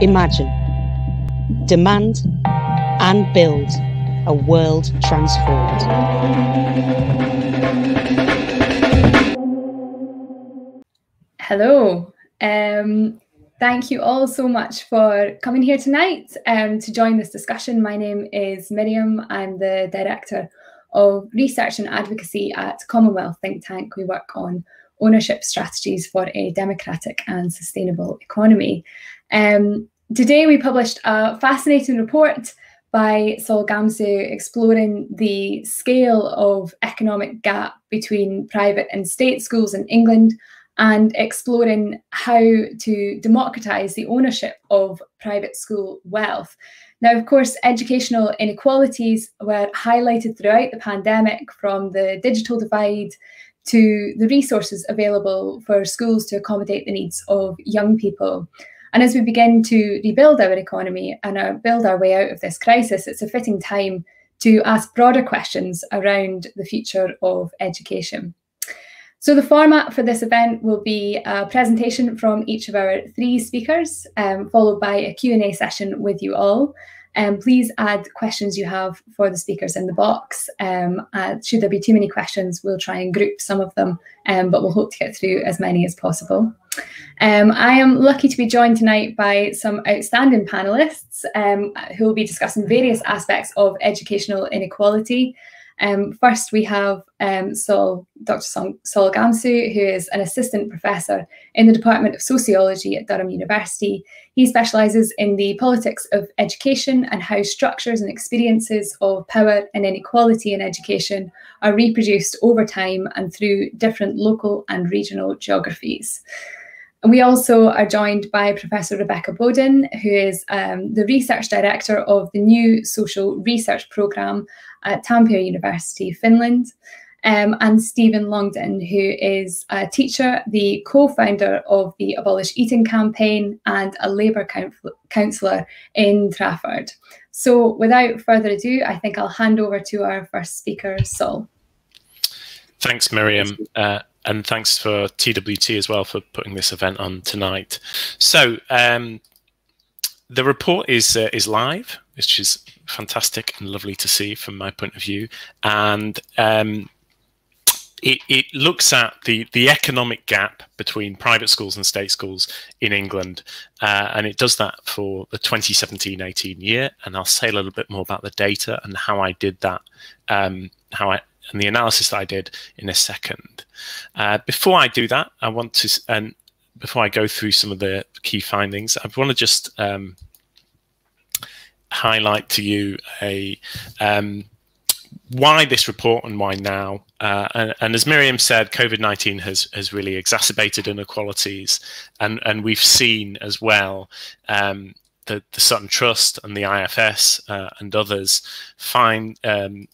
imagine, demand, and build a world transformed. Hello. Um, thank you all so much for coming here tonight um, to join this discussion. My name is Miriam. I'm the Director of Research and Advocacy at Common Wealth Think Tank. We work on ownership strategies for a democratic and sustainable economy. Um, today, we published a fascinating report by Sol Gamsu exploring the scale of economic gap between private and state schools in England and exploring how to democratise the ownership of private school wealth. Now, of course, educational inequalities were highlighted throughout the pandemic from the digital divide to the resources available for schools to accommodate the needs of young people. And as we begin to rebuild our economy and our, build our way out of this crisis, it's a fitting time to ask broader questions around the future of education. So the format for this event will be a presentation from each of our three speakers, um, followed by a Q&A session with you all. Um, please add questions you have for the speakers in the box. Um, uh, should there be too many questions, we'll try and group some of them, um, but we'll hope to get through as many as possible. Um, I am lucky to be joined tonight by some outstanding panelists um, who will be discussing various aspects of educational inequality um, first, we have um, Dr. Sol Gamsu, who is an assistant professor in the Department of Sociology at Durham University. He specialises in the politics of education and how structures and experiences of power and inequality in education are reproduced over time and through different local and regional geographies. And we also are joined by Professor Rebecca Boden, who is um, the research director of the new social research programme at Tampere University, Finland. Um, and Steven Longden, who is a teacher, the co founder of the Abolish Eton campaign, and a Labour councillor in Trafford. So, without further ado, I think I'll hand over to our first speaker, Sol. Thanks, Miriam. Uh, and thanks for TWT as well for putting this event on tonight. So um, the report is uh, is live, which is fantastic and lovely to see from my point of view, and um, it, it looks at the the economic gap between private schools and state schools in England, uh, and it does that for the 2017-18 year. And I'll say a little bit more about the data and how I did that, um, how I and the analysis that I did in a second. Uh, before I do that, I want to, and before I go through some of the key findings, I want to just um, highlight to you a um, why this report and why now. Uh, and, and, as Miriam said, COVID nineteen has has really exacerbated inequalities, and and we've seen as well. Um, the, the Sutton Trust and the IFS uh, and others find um,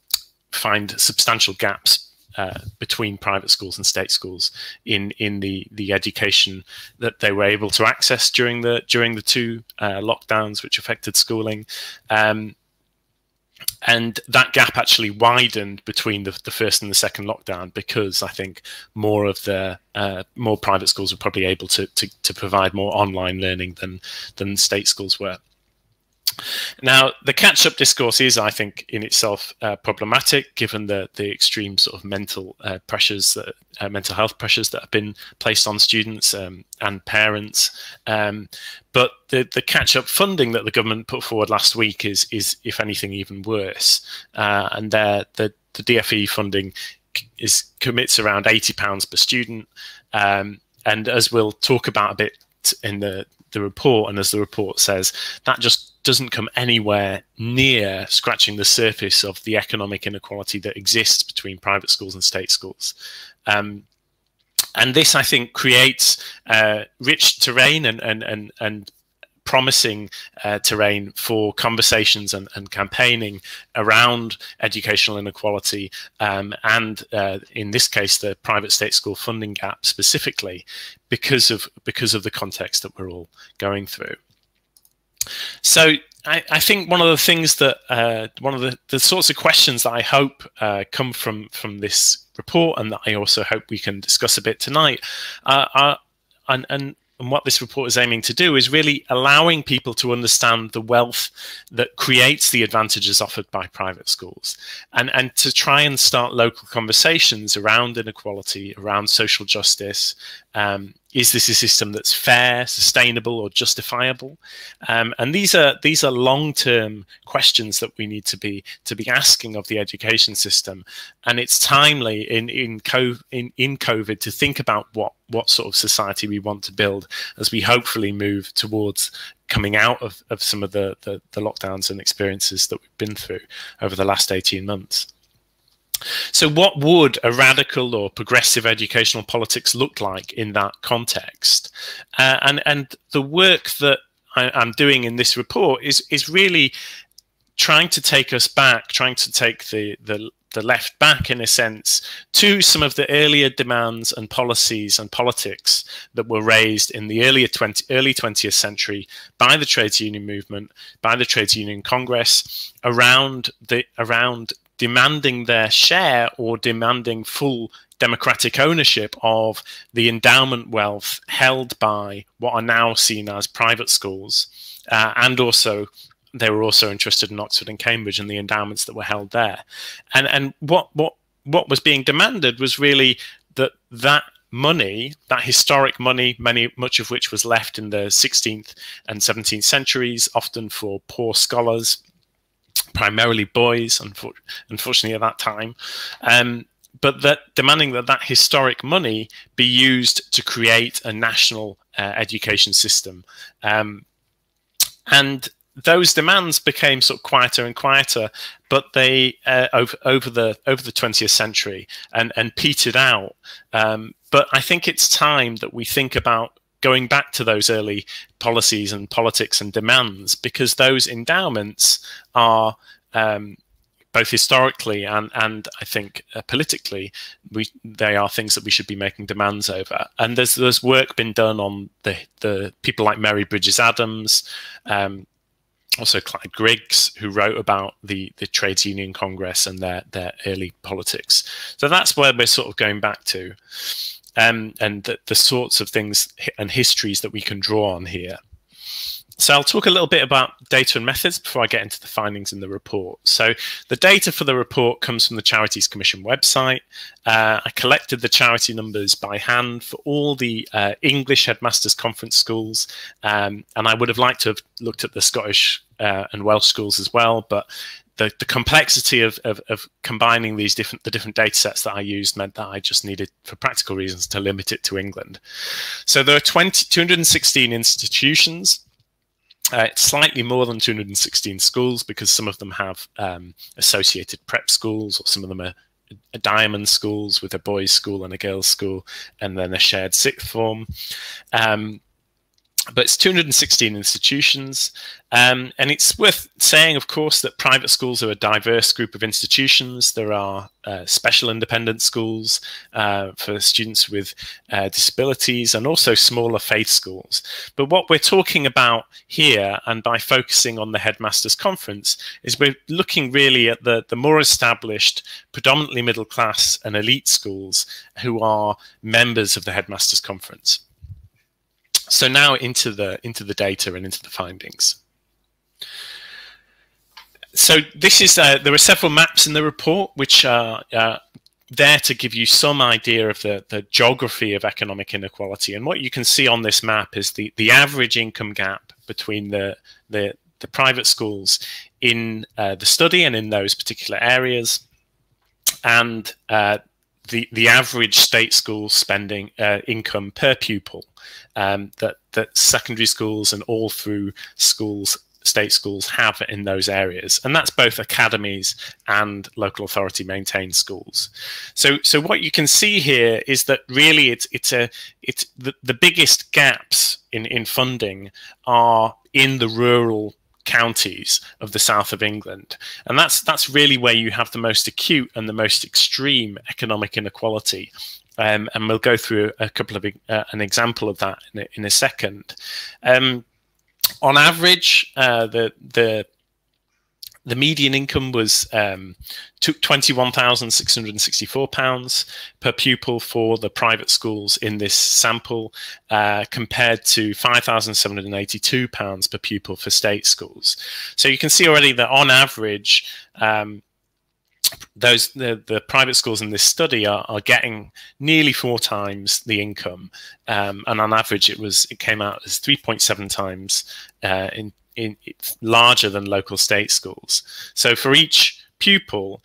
find substantial gaps uh, between private schools and state schools in in the the education that they were able to access during the during the two uh, lockdowns which affected schooling. Um, and that gap actually widened between the, the first and the second lockdown because I think more of the uh, more private schools were probably able to, to, to provide more online learning than than state schools were. Now, the catch-up discourse is, I think, in itself uh, problematic, given the the extreme sort of mental uh, pressures, that, uh, mental health pressures that have been placed on students um, and parents. Um, but the the catch-up funding that the government put forward last week is is, if anything, even worse. Uh, and the the DFE funding is commits around eighty pounds per student. Um, and as we'll talk about a bit in the the report, and as the report says, that just doesn't come anywhere near scratching the surface of the economic inequality that exists between private schools and state schools. Um, and this, I think, creates uh, rich terrain and, and, and, and promising uh, terrain for conversations and, and, campaigning around educational inequality um, and uh, in this case the private state school funding gap specifically because of because of the context that we're all going through. So I, I, think one of the things that uh, one of the, the sorts of questions that I hope uh, come from from this report, and that I also hope we can discuss a bit tonight, uh, are and, and and what this report is aiming to do is really allowing people to understand the wealth that creates the advantages offered by private schools and, and to try and start local conversations around inequality, around social justice, um, is this a system that's fair, sustainable, or justifiable? Um, and these are these are long-term questions that we need to be to be asking of the education system. And it's timely in in, COVID, in in COVID to think about what what sort of society we want to build as we hopefully move towards coming out of, of some of the, the, the lockdowns and experiences that we've been through over the last 18 months. So, what would a radical or progressive educational politics look like in that context? Uh, and and the work that I, am doing in this report is is really trying to take us back, trying to take the the the left back in a sense to some of the earlier demands and policies and politics that were raised in the earlier 20, early 20th century by the trades union movement by the trades union congress around the around demanding their share or demanding full democratic ownership of the endowment wealth held by what are now seen as private schools, uh, and also they were also interested in Oxford and Cambridge and the endowments that were held there. And and what what what was being demanded was really that that money, that historic money, many much of which was left in the 16th and 17th centuries, often for poor scholars primarily boys, unfortunately at that time. Um, but that demanding that that historic money be used to create a national uh, education system. Um, and those demands became sort of quieter and quieter, but they uh, over, over the over the 20th century and and petered out. Um, but I think it's time that we think about going back to those early policies and politics and demands because those endowments are um, both historically and and I think uh, politically, we they are things that we should be making demands over. And there's there's work been done on the the people like Mary Bridges Adams, um, also Clive Griggs, who wrote about the the trades union congress and their their early politics. So that's where we're sort of going back to um, and the, the sorts of things and histories that we can draw on here. So I'll talk a little bit about data and methods before I get into the findings in the report. So the data for the report comes from the Charities Commission website. Uh, I collected the charity numbers by hand for all the uh, English Headmasters Conference schools, um, and I would have liked to have looked at the Scottish uh, and Welsh schools as well, but the, the complexity of, of, of, combining these different the different data sets that I used meant that I just needed, for practical reasons, to limit it to England. So there are 20, 216 institutions, uh, slightly more than 216 schools because some of them have um, associated prep schools or some of them are diamond schools with a boys' school and a girls' school, and then a shared sixth form. Um, but it's 216 institutions. Um, and it's worth saying, of course, that private schools are a diverse group of institutions. There are uh, special independent schools uh, for students with uh, disabilities and also smaller faith schools. But what we're talking about here, and by focusing on the Headmasters Conference, is we're looking really at the, the more established, predominantly middle class and elite schools who are members of the Headmasters Conference. So now into the into the data and into the findings. So this is uh, there are several maps in the report which are uh, there to give you some idea of the, the geography of economic inequality. And what you can see on this map is the, the average income gap between the, the, the private schools in uh, the study and in those particular areas and uh, the, the average state school spending uh, income per pupil um, that that secondary schools and all through schools state schools have in those areas. And that's both academies and local authority maintained schools. So so what you can see here is that really it's it's a it's the, the biggest gaps in in funding are in the rural counties of the south of England, and that's that's really where you have the most acute and the most extreme economic inequality. Um, and we'll go through a couple of uh, an example of that in a, in a second. Um, on average, uh, the the the median income was um, took £21,664 per pupil for the private schools in this sample, uh, compared to £5,782 per pupil for state schools. So you can see already that on average, um, those the, the private schools in this study are, are getting nearly four times the income, um, and on average, it was it came out as 3.7 times uh, in, in larger than local state schools. So for each pupil,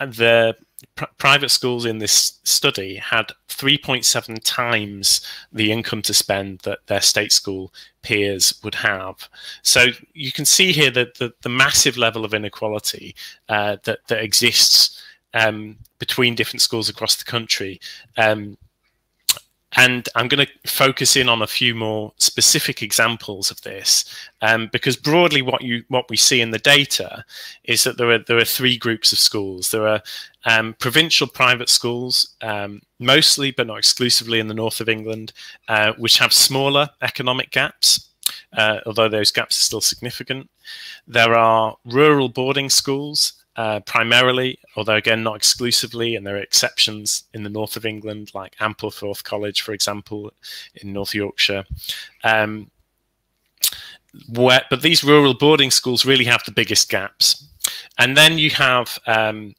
the pr private schools in this study had 3.7 times the income to spend that their state school peers would have. So you can see here that the, the massive level of inequality uh, that, that exists um, between different schools across the country. Um, and I'm going to focus in on a few more specific examples of this, um, because broadly, what you what we see in the data is that there are there are three groups of schools. There are um, provincial private schools, um, mostly but not exclusively in the north of England, uh, which have smaller economic gaps, uh, although those gaps are still significant. There are rural boarding schools uh, primarily, although again not exclusively, and there are exceptions in the north of England, like Ampleforth College, for example, in North Yorkshire. Um, where, but these rural boarding schools really have the biggest gaps. And then you have um,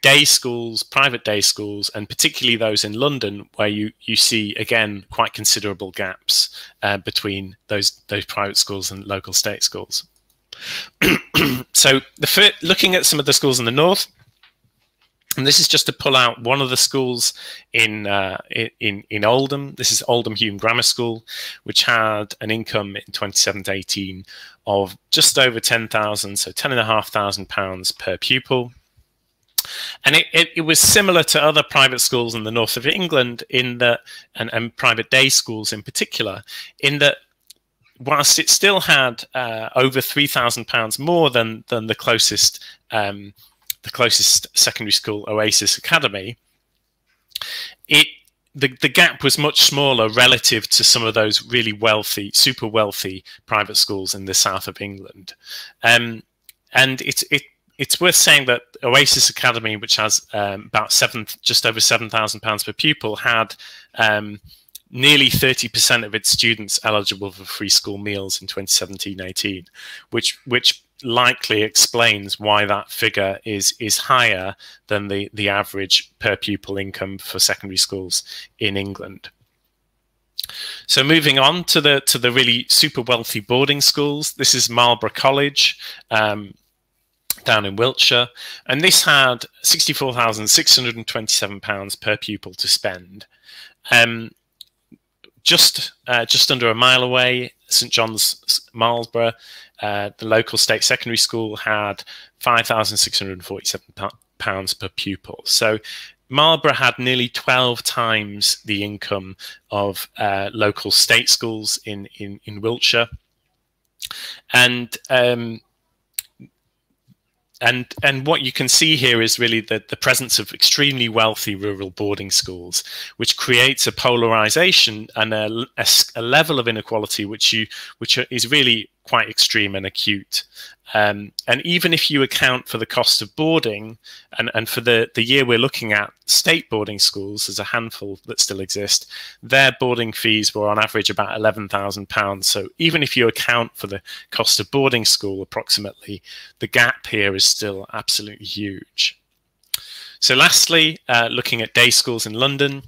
day schools, private day schools, and particularly those in London, where you you see again quite considerable gaps uh, between those those private schools and local state schools. so the looking at some of the schools in the north, and this is just to pull out one of the schools in uh, in in Oldham. This is Oldham Hulme Grammar School, which had an income in 2017 of just over 10,000, so 10,500 pounds per pupil. And it, it, it, was similar to other private schools in the north of England in that, and, and private day schools in particular, in that whilst it still had uh, over three thousand pounds more than than the closest um, the closest secondary school, Oasis Academy, it the, the gap was much smaller relative to some of those really wealthy, super wealthy private schools in the south of England. Um, and it's it, it's worth saying that Oasis Academy, which has um, about seven, just over seven thousand pounds per pupil, had um, nearly 30% of its students eligible for free school meals in 2017-18, which which likely explains why that figure is is higher than the the average per pupil income for secondary schools in England. So moving on to the to the really super wealthy boarding schools, this is Marlborough College. Um, down in Wiltshire, and this had £64,627 per pupil to spend. Um, just uh, just under a mile away, St John's Marlborough, uh, the local state secondary school had five thousand six hundred forty-seven pounds per pupil. So Marlborough had nearly 12 times the income of uh, local state schools in, in, in Wiltshire. And um, and and what you can see here is really the, the presence of extremely wealthy rural boarding schools, which creates a polarization and a, a, a level of inequality which you which is really quite extreme and acute. Um, and even if you account for the cost of boarding, and, and for the, the year we're looking at, state boarding schools, there's a handful that still exist, their boarding fees were on average about £11,000. So even if you account for the cost of boarding school approximately, the gap here is still absolutely huge. So lastly, uh, looking at day schools in London,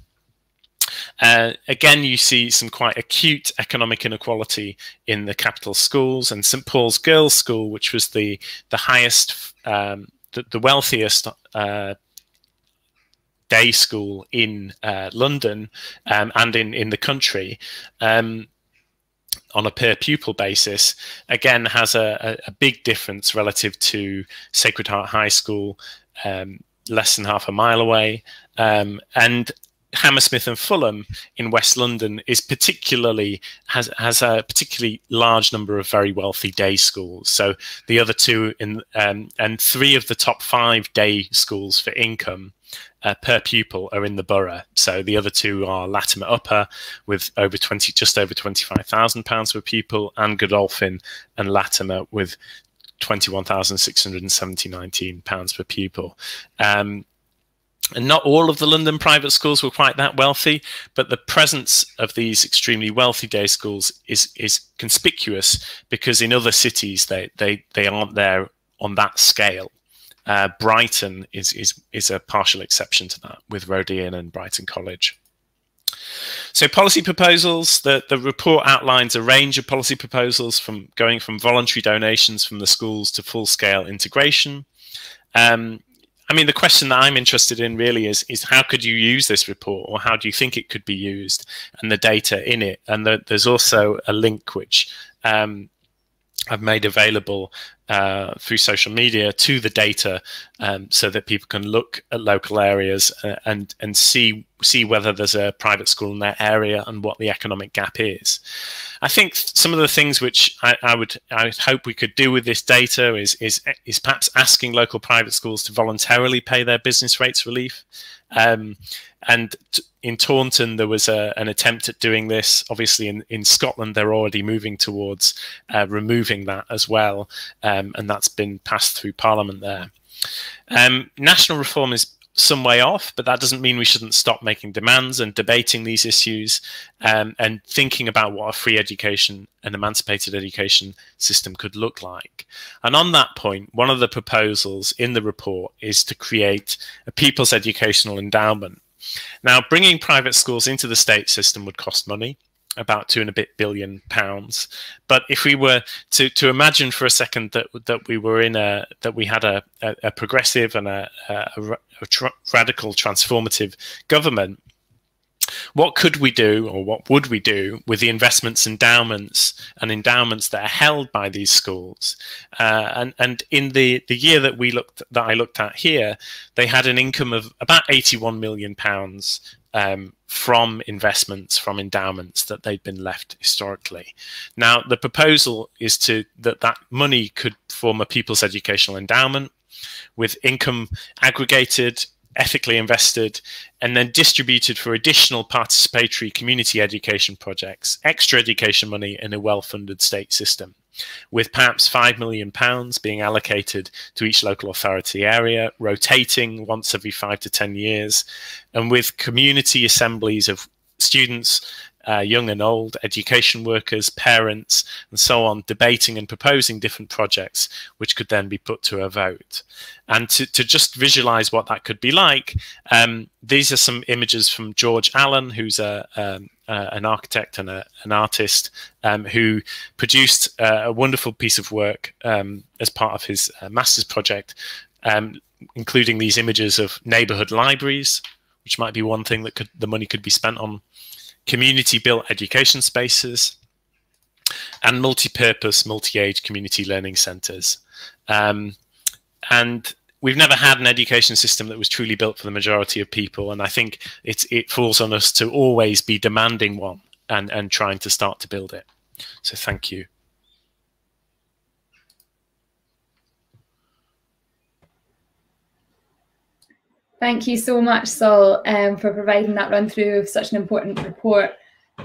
uh, again, you see some quite acute economic inequality in the capital schools and St Paul's Girls' School, which was the the highest, um, the, the, wealthiest uh, day school in uh, London um, and in in the country. Um, on a per pupil basis, again has a, a, big difference relative to Sacred Heart High School, um, less than half a mile away, um, and Hammersmith and Fulham in West London is particularly has has a particularly large number of very wealthy day schools. So the other two in um, and three of the top five day schools for income uh, per pupil are in the borough. So the other two are Latimer Upper with over twenty, just over twenty five thousand pounds per pupil, and Godolphin and Latimer with £21,679 per pupil. Um, and not all of the London private schools were quite that wealthy, but the presence of these extremely wealthy day schools is is conspicuous because in other cities they they, they aren't there on that scale. Uh, Brighton is, is is a partial exception to that with Roedean and Brighton College. So policy proposals, the, the report outlines a range of policy proposals from going from voluntary donations from the schools to full-scale integration. Um, I mean, the question that I'm interested in really is, is how could you use this report or how do you think it could be used and the data in it? And the, there's also a link which um, I've made available uh, through social media to the data um, so that people can look at local areas uh, and and see see whether there's a private school in their area and what the economic gap is. I think some of the things which I, I would I would hope we could do with this data is is is perhaps asking local private schools to voluntarily pay their business rates relief. Um, and in Taunton, there was a, an attempt at doing this. Obviously, in, in Scotland, they're already moving towards uh, removing that as well, um, and that's been passed through Parliament there. Um, national reform is some way off, but that doesn't mean we shouldn't stop making demands and debating these issues um, and thinking about what a free education and emancipated education system could look like. And on that point, one of the proposals in the report is to create a people's educational endowment now, bringing private schools into the state system would cost money, about two and a bit billion pounds. But if we were to, to imagine for a second that that we were in a that we had a, a, a progressive and a, a, a radical transformative government, what could we do or what would we do with the investments endowments and endowments that are held by these schools? Uh, and and in the the year that we looked that I looked at here they had an income of about 81 million pounds um, from investments from endowments that they'd been left historically. Now the proposal is to that that money could form a people's educational endowment with income aggregated ethically invested, and then distributed for additional participatory community education projects, extra education money in a well-funded state system, with perhaps £5 million being allocated to each local authority area, rotating once every five to 10 years, and with community assemblies of students uh, young and old, education workers, parents, and so on, debating and proposing different projects, which could then be put to a vote. And to, to just visualize what that could be like, um, these are some images from George Allen, who's a, uh, an architect and a, an artist um, who produced uh, a wonderful piece of work um, as part of his uh, master's project, um, including these images of neighborhood libraries, which might be one thing that could the money could be spent on community built education spaces, and multi purpose, multi age community learning centres. Um, and we've never had an education system that was truly built for the majority of people. And I think it's, it falls on us to always be demanding one and, and trying to start to build it. So thank you. Thank you so much, Sol, um, for providing that run through of such an important report,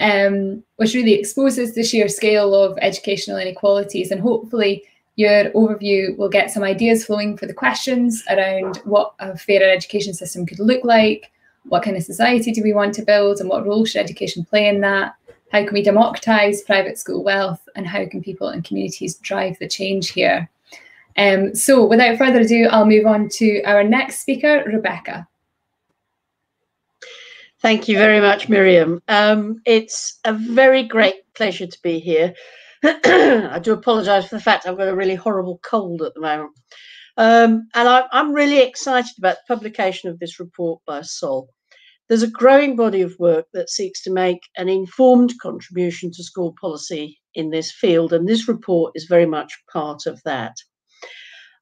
um, which really exposes the sheer scale of educational inequalities. And hopefully, your overview will get some ideas flowing for the questions around what a fairer education system could look like, what kind of society do we want to build, and what role should education play in that? How can we democratise private school wealth, and how can people and communities drive the change here? Um, so without further ado, I'll move on to our next speaker, Rebecca. Thank you very much, Miriam. Um, it's a very great pleasure to be here. I do apologise for the fact I've got a really horrible cold at the moment. Um, and I, am really excited about the publication of this report by Sol. There's a growing body of work that seeks to make an informed contribution to school policy in this field, and this report is very much part of that.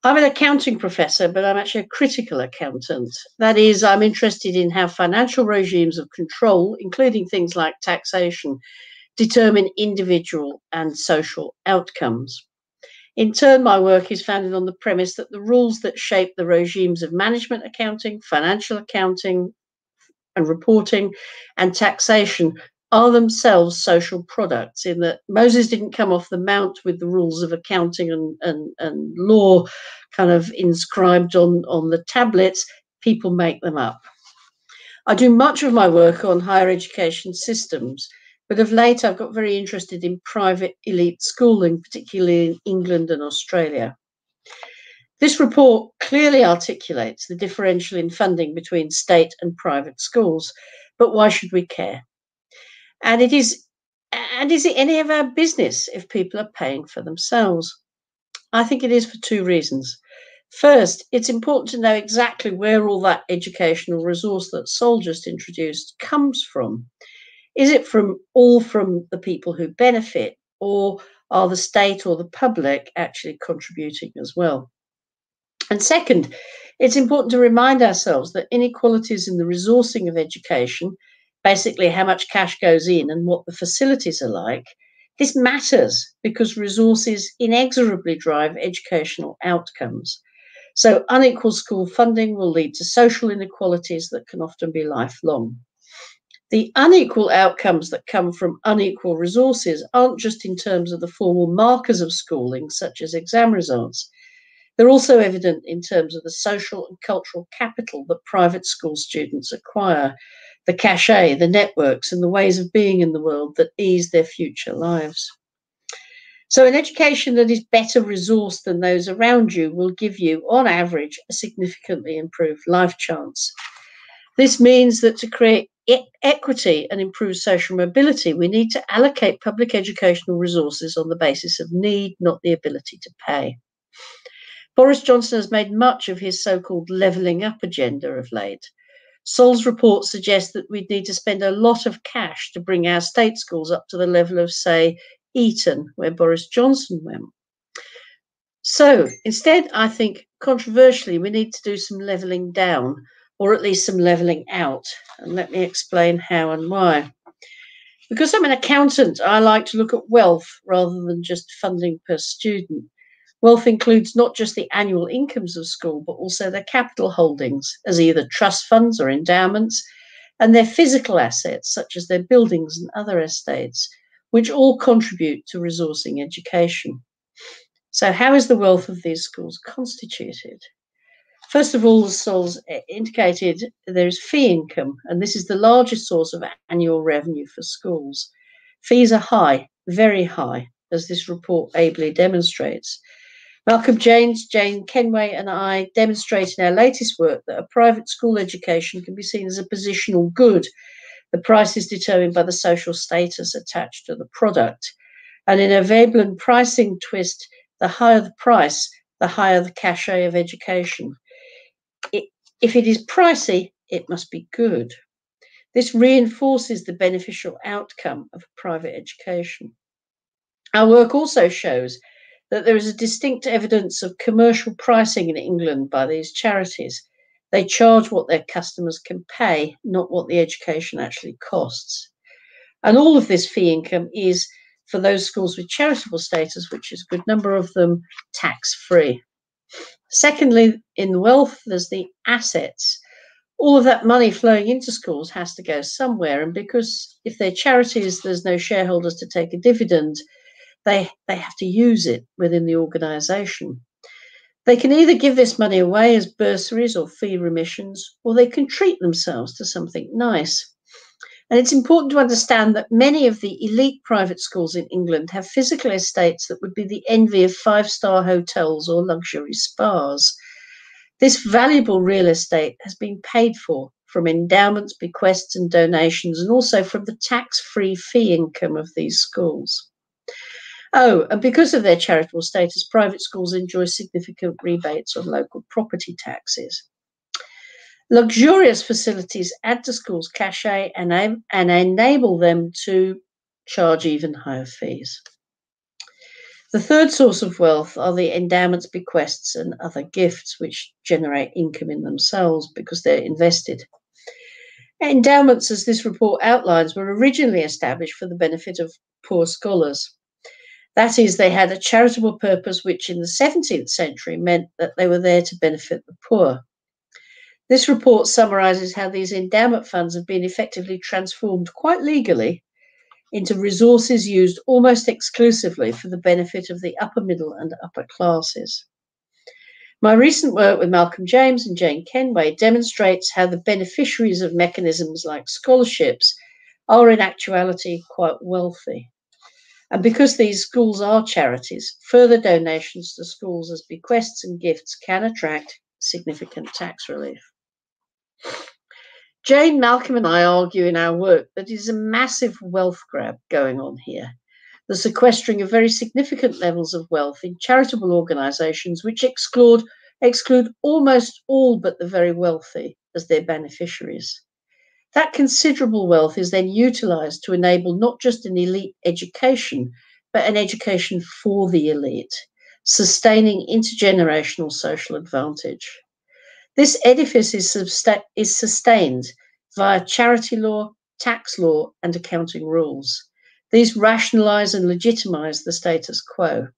I'm an accounting professor, but I'm actually a critical accountant. That is, I'm interested in how financial regimes of control, including things like taxation, determine individual and social outcomes. In turn, my work is founded on the premise that the rules that shape the regimes of management accounting, financial accounting, and reporting and taxation are themselves social products in that Moses didn't come off the mount with the rules of accounting and, and, and law kind of inscribed on, on the tablets. People make them up. I do much of my work on higher education systems, but of late I've got very interested in private elite schooling, particularly in England and Australia. This report clearly articulates the differential in funding between state and private schools, but why should we care? And it is and is it any of our business if people are paying for themselves? I think it is for two reasons. First, it's important to know exactly where all that educational resource that Sol just introduced comes from. Is it from all from the people who benefit, or are the state or the public actually contributing as well? And second, it's important to remind ourselves that inequalities in the resourcing of education basically how much cash goes in and what the facilities are like. This matters because resources inexorably drive educational outcomes. So, unequal school funding will lead to social inequalities that can often be lifelong. The unequal outcomes that come from unequal resources aren't just in terms of the formal markers of schooling, such as exam results. They're also evident in terms of the social and cultural capital that private school students acquire, the cachet, the networks, and the ways of being in the world that ease their future lives. So, an education that is better resourced than those around you will give you, on average, a significantly improved life chance. This means that to create e- equity and improve social mobility, we need to allocate public educational resources on the basis of need, not the ability to pay. Boris Johnson has made much of his so called levelling up agenda of late. Sol's report suggests that we'd need to spend a lot of cash to bring our state schools up to the level of, say, Eton, where Boris Johnson went. So instead, I think controversially, we need to do some levelling down, or at least some levelling out. And let me explain how and why. Because I'm an accountant, I like to look at wealth rather than just funding per student. Wealth includes not just the annual incomes of school, but also their capital holdings as either trust funds or endowments, and their physical assets, such as their buildings and other estates, which all contribute to resourcing education. So, how is the wealth of these schools constituted? First of all, as Sol's indicated, there is fee income, and this is the largest source of annual revenue for schools. Fees are high, very high, as this report ably demonstrates. Malcolm James, Jane Kenway, and I demonstrate in our latest work that a private school education can be seen as a positional good. The price is determined by the social status attached to the product. And in a Veblen pricing twist, the higher the price, the higher the cachet of education. It, if it is pricey, it must be good. This reinforces the beneficial outcome of private education. Our work also shows that there is a distinct evidence of commercial pricing in England by these charities. They charge what their customers can pay, not what the education actually costs. And all of this fee income is for those schools with charitable status, which is a good number of them, tax free. Secondly, in wealth, there's the assets. All of that money flowing into schools has to go somewhere. And because if they're charities, there's no shareholders to take a dividend, they, they have to use it within the organisation. They can either give this money away as bursaries or fee remissions, or they can treat themselves to something nice. And it's important to understand that many of the elite private schools in England have physical estates that would be the envy of five star hotels or luxury spas. This valuable real estate has been paid for from endowments, bequests, and donations, and also from the tax free fee income of these schools. Oh, and because of their charitable status, private schools enjoy significant rebates on local property taxes. Luxurious facilities add to schools' cachet and, and enable them to charge even higher fees. The third source of wealth are the endowments, bequests, and other gifts, which generate income in themselves because they're invested. Endowments, as this report outlines, were originally established for the benefit of poor scholars. That is, they had a charitable purpose, which in the 17th century meant that they were there to benefit the poor. This report summarizes how these endowment funds have been effectively transformed quite legally into resources used almost exclusively for the benefit of the upper middle and upper classes. My recent work with Malcolm James and Jane Kenway demonstrates how the beneficiaries of mechanisms like scholarships are in actuality quite wealthy. And because these schools are charities, further donations to schools as bequests and gifts can attract significant tax relief. Jane, Malcolm, and I argue in our work that it is a massive wealth grab going on here. The sequestering of very significant levels of wealth in charitable organisations which exclude, exclude almost all but the very wealthy as their beneficiaries. That considerable wealth is then utilised to enable not just an elite education, but an education for the elite, sustaining intergenerational social advantage. This edifice is, is sustained via charity law, tax law, and accounting rules. These rationalise and legitimise the status quo.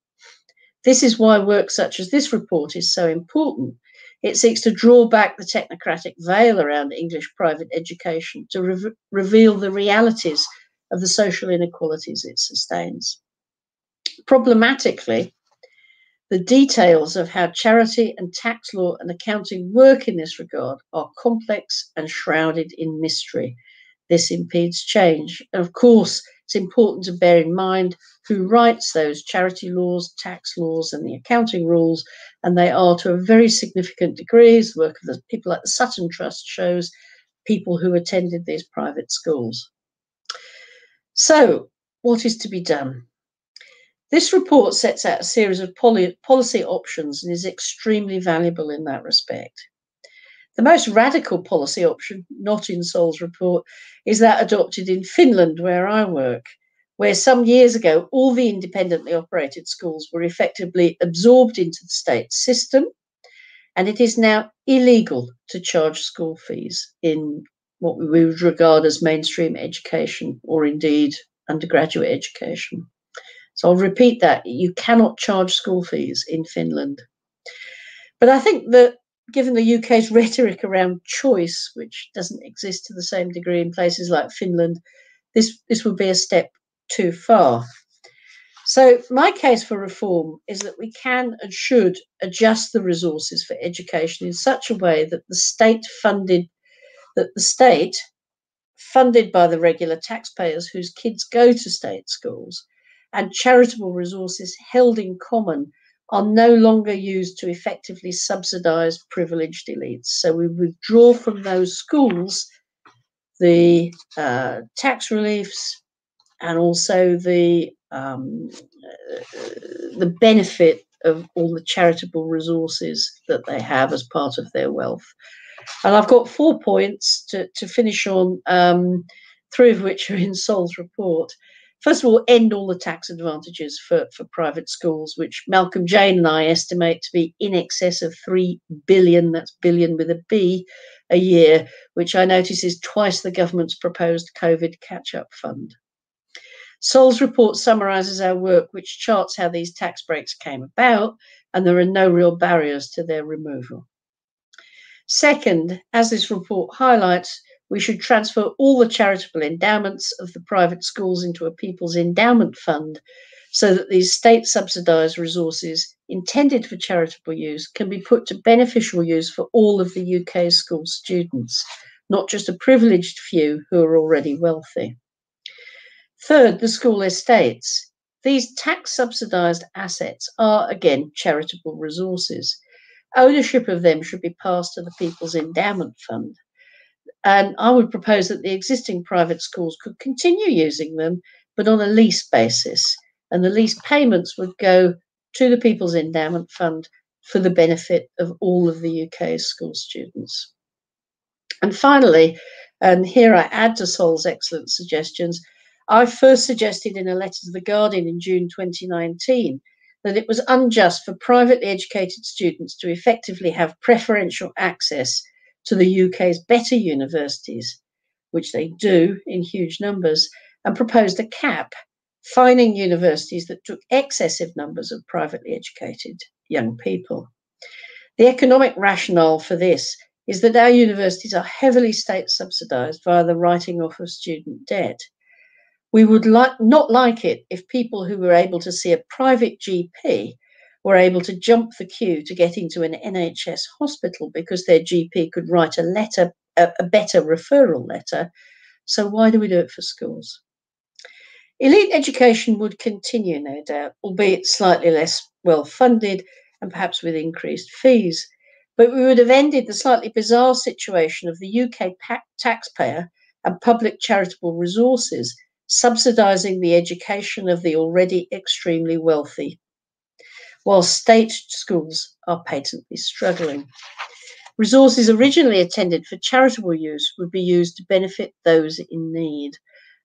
This is why work such as this report is so important. It seeks to draw back the technocratic veil around English private education to re reveal the realities of the social inequalities it sustains. Problematically, the details of how charity and tax law and accounting work in this regard are complex and shrouded in mystery. This impedes change. And of course, it's important to bear in mind who writes those charity laws, tax laws, and the accounting rules. And they are to a very significant degree, the work of the people at the Sutton Trust shows, people who attended these private schools. So, what is to be done? This report sets out a series of policy options and is extremely valuable in that respect. The most radical policy option, not in Sol's report, is that adopted in Finland, where I work, where some years ago all the independently operated schools were effectively absorbed into the state system, and it is now illegal to charge school fees in what we would regard as mainstream education or indeed undergraduate education. So I'll repeat that. You cannot charge school fees in Finland. But I think that given the UK's rhetoric around choice, which doesn't exist to the same degree in places like Finland, this, this would be a step too far. So, my case for reform is that we can and should adjust the resources for education in such a way that the state funded, that the state, funded by the regular taxpayers whose kids go to state schools, and charitable resources held in common are no longer used to effectively subsidize privileged elites. So we withdraw from those schools the uh, tax reliefs and also the um, uh, the benefit of all the charitable resources that they have as part of their wealth. And I've got four points to, to finish on, um, three of which are in Sol's report first of all, end all the tax advantages for, for private schools, which Malcolm Jane and I estimate to be in excess of 3 billion, that's billion with a B, a year, which I notice is twice the government's proposed COVID catch up fund. Sol's report summarises our work, which charts how these tax breaks came about, and there are no real barriers to their removal. Second, as this report highlights, we should transfer all the charitable endowments of the private schools into a people's endowment fund so that these state subsidised resources intended for charitable use can be put to beneficial use for all of the UK school students, not just a privileged few who are already wealthy. Third, the school estates. These tax subsidised assets are, again, charitable resources. Ownership of them should be passed to the People's Endowment Fund. And I would propose that the existing private schools could continue using them, but on a lease basis. And the lease payments would go to the People's Endowment Fund for the benefit of all of the UK's school students. And finally, and here I add to Sol's excellent suggestions, I first suggested in a letter to The Guardian in June 2019 that it was unjust for privately educated students to effectively have preferential access to the UK's better universities, which they do in huge numbers, and proposed a cap fining universities that took excessive numbers of privately educated young people. The economic rationale for this is that our universities are heavily state subsidised via the writing off of student debt. We would like not like it if people who were able to see a private GP were able to jump the queue to get into an NHS hospital because their GP could write a letter, a, a better referral letter. So why do we do it for schools? Elite education would continue, no doubt, albeit slightly less well funded and perhaps with increased fees. But we would have ended the slightly bizarre situation of the UK taxpayer and public charitable resources subsidising the education of the already extremely wealthy while state schools are patently struggling. Resources originally intended for charitable use would be used to benefit those in need.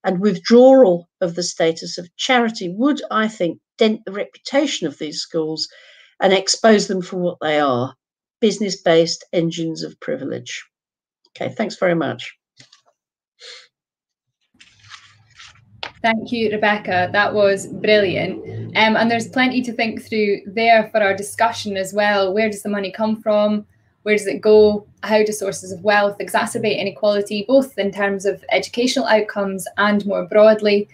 And withdrawal of the status of charity would, I think, dent the reputation of these schools and expose them for what they are business based engines of privilege. Okay, thanks very much. Thank you, Rebecca. That was brilliant. Um, and there's plenty to think through there for our discussion as well. Where does the money come from? Where does it go? How do sources of wealth exacerbate inequality, both in terms of educational outcomes and more broadly?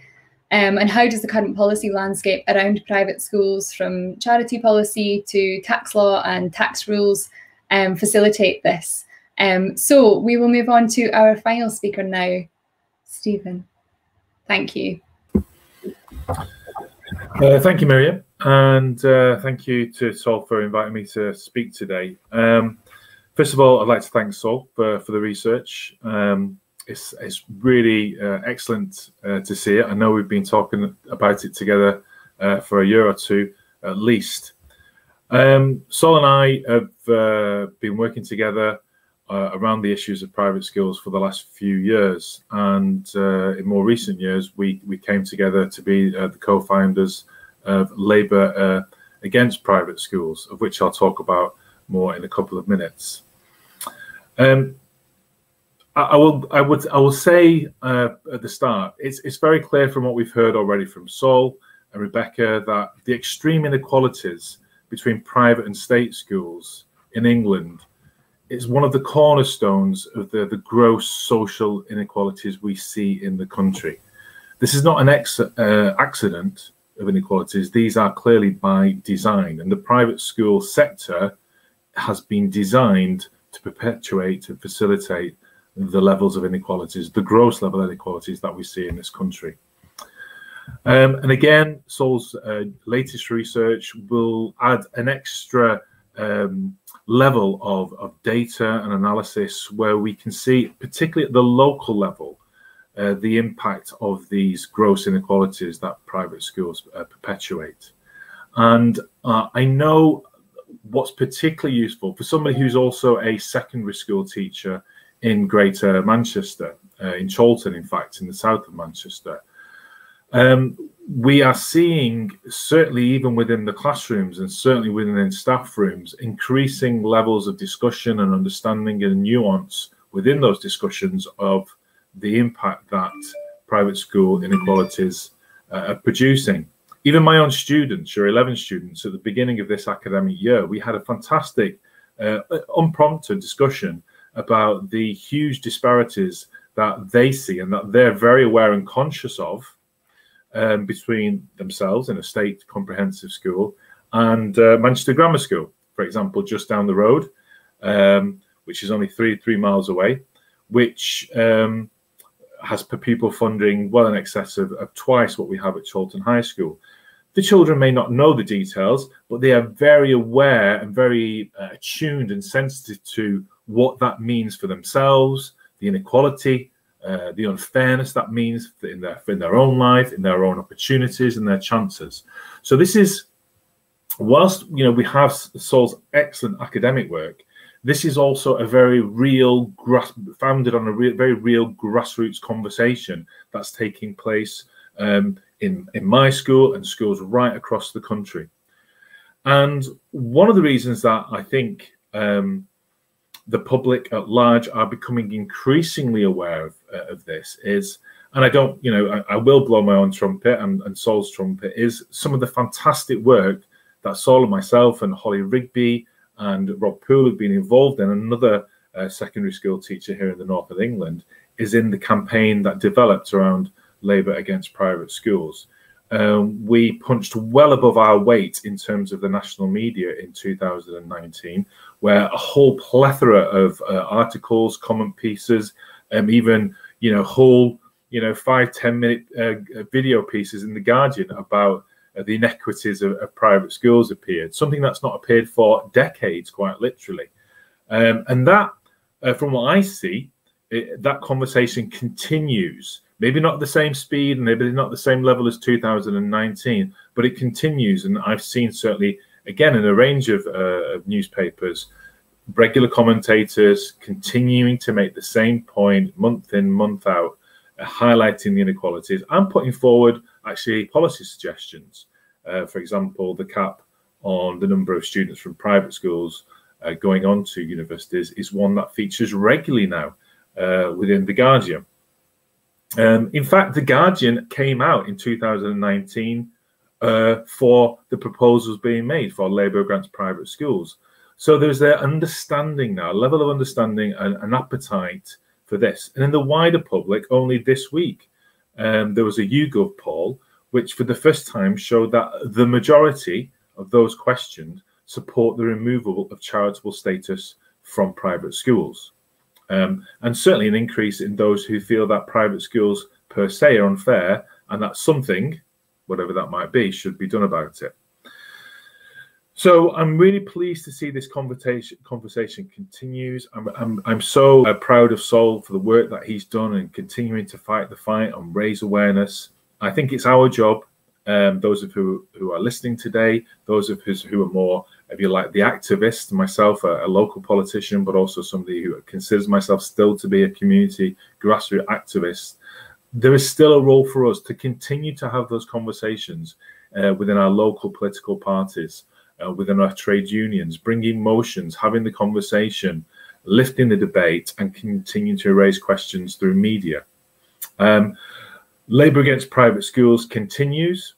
Um, and how does the current policy landscape around private schools, from charity policy to tax law and tax rules, um, facilitate this? Um, so we will move on to our final speaker now, Stephen. Thank you. Uh, thank you, Miriam, and uh, thank you to Sol for inviting me to speak today. Um, first of all, I'd like to thank Sol for, for the research. Um, it's, it's really uh, excellent uh, to see it. I know we've been talking about it together uh, for a year or two at least. Um, Sol and I have uh, been working together uh, around the issues of private schools for the last few years. And uh, in more recent years, we, we came together to be uh, the co founders of Labour uh, Against Private Schools, of which I'll talk about more in a couple of minutes. Um, I, I will I would I will say uh, at the start it's it's very clear from what we've heard already from Sol and Rebecca that the extreme inequalities between private and state schools in England it's one of the cornerstones of the, the gross social inequalities we see in the country. This is not an ex, uh, accident of inequalities. These are clearly by design, and the private school sector has been designed to perpetuate and facilitate the levels of inequalities, the gross level inequalities that we see in this country. Um, and again, Sol's uh, latest research will add an extra um, level of, of data and analysis where we can see, particularly at the local level, uh, the impact of these gross inequalities that private schools uh, perpetuate. And uh, I know what's particularly useful for somebody who's also a secondary school teacher in Greater Manchester, uh, in Chorlton, in fact, in the south of Manchester. Um, we are seeing, certainly even within the classrooms and certainly within staff rooms, increasing levels of discussion and understanding and nuance within those discussions of the impact that private school inequalities uh, are producing. Even my own students, your 11 students, at the beginning of this academic year, we had a fantastic, uh, unprompted discussion about the huge disparities that they see and that they're very aware and conscious of um, between themselves in a state comprehensive school and uh, Manchester Grammar School, for example, just down the road, um, which is only three three miles away, which um, has per pupil funding well in excess of, of twice what we have at Chorlton High School. The children may not know the details, but they are very aware and very uh, attuned and sensitive to what that means for themselves, the inequality, uh, the unfairness that means in their in their own life, in their own opportunities and their chances. So this is, whilst you know we have Sol's excellent academic work, this is also a very real, grass founded on a re very real grassroots conversation that's taking place um, in in my school and schools right across the country. And one of the reasons that I think um, the public at large are becoming increasingly aware of, uh, of this is, and I don't, you know, I, I, will blow my own trumpet and, and Sol's trumpet, is some of the fantastic work that Sol and myself and Holly Rigby and Rob Poole have been involved in, another uh, secondary school teacher here in the north of England, is in the campaign that developed around Labour against private schools. Um, we punched well above our weight in terms of the national media in 2019, where a whole plethora of uh, articles, comment pieces, um, even you know whole you know five ten minute uh, video pieces in the Guardian about uh, the inequities of, of, private schools appeared. Something that's not appeared for decades, quite literally, um, and that, uh, from what I see, it, that conversation continues maybe not the same speed maybe not the same level as 2019 but it continues. And i've seen certainly again in a range of, uh, of newspapers regular commentators continuing to make the same point month in month out uh, highlighting the inequalities and putting forward actually policy suggestions. Uh, for example the cap on the number of students from private schools uh, going on to universities is one that features regularly now uh, within the guardian um, in fact, The Guardian came out in 2019 uh, for the proposals being made for Labour against private schools. So there's their understanding now, a level of understanding and an appetite for this. And in the wider public, only this week, um, there was a YouGov poll, which for the first time showed that the majority of those questioned support the removal of charitable status from private schools um, and certainly an increase in those who feel that private schools per se are unfair and that something, whatever that might be, should be done about it. So I'm really pleased to see this conversation conversation continues. I'm I'm, I'm so uh, proud of Sol for the work that he's done and continuing to fight the fight and raise awareness. I think it's our job, um, those of who who are listening today, those of us who are more if you like, the activist, myself, a, a, local politician, but also somebody who considers myself still to be a community grassroots activist, there is still a role for us to continue to have those conversations uh, within our local political parties, uh, within our trade unions, bringing motions, having the conversation, lifting the debate, and continue to raise questions through media. Um, Labour against private schools continues.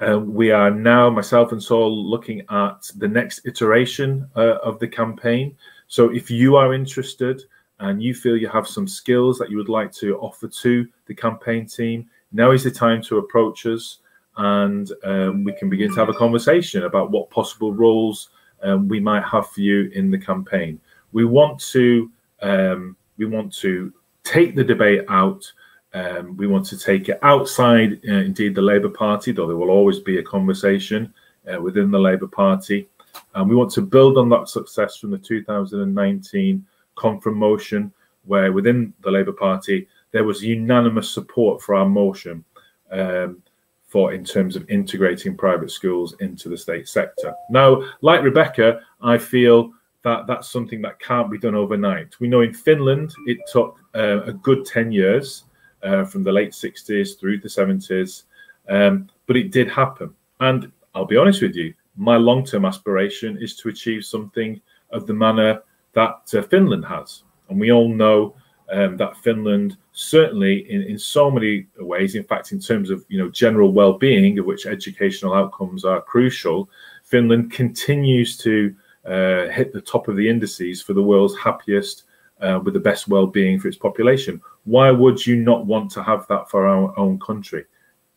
Uh, we are now, myself and Sol, looking at the next iteration uh, of the campaign. So if you are interested and you feel you have some skills that you would like to offer to the campaign team, now is the time to approach us and um, we can begin to have a conversation about what possible roles um, we might have for you in the campaign. We want to um, we want to take the debate out um, we want to take it outside, uh, indeed, the Labour Party, though there will always be a conversation uh, within the Labour Party. And we want to build on that success from the 2019 confirm motion, where within the Labour Party there was unanimous support for our motion um, for in terms of integrating private schools into the state sector. Now, like Rebecca, I feel that that's something that can't be done overnight. We know in Finland it took uh, a good 10 years uh, from the late 60s through the 70s. Um, but it did happen. And I'll be honest with you, my long term aspiration is to achieve something of the manner that uh, Finland has. And we all know um, that Finland, certainly in, in so many ways, in fact, in terms of you know general well being, of which educational outcomes are crucial, Finland continues to uh, hit the top of the indices for the world's happiest uh, with the best well-being for its population. Why would you not want to have that for our own country?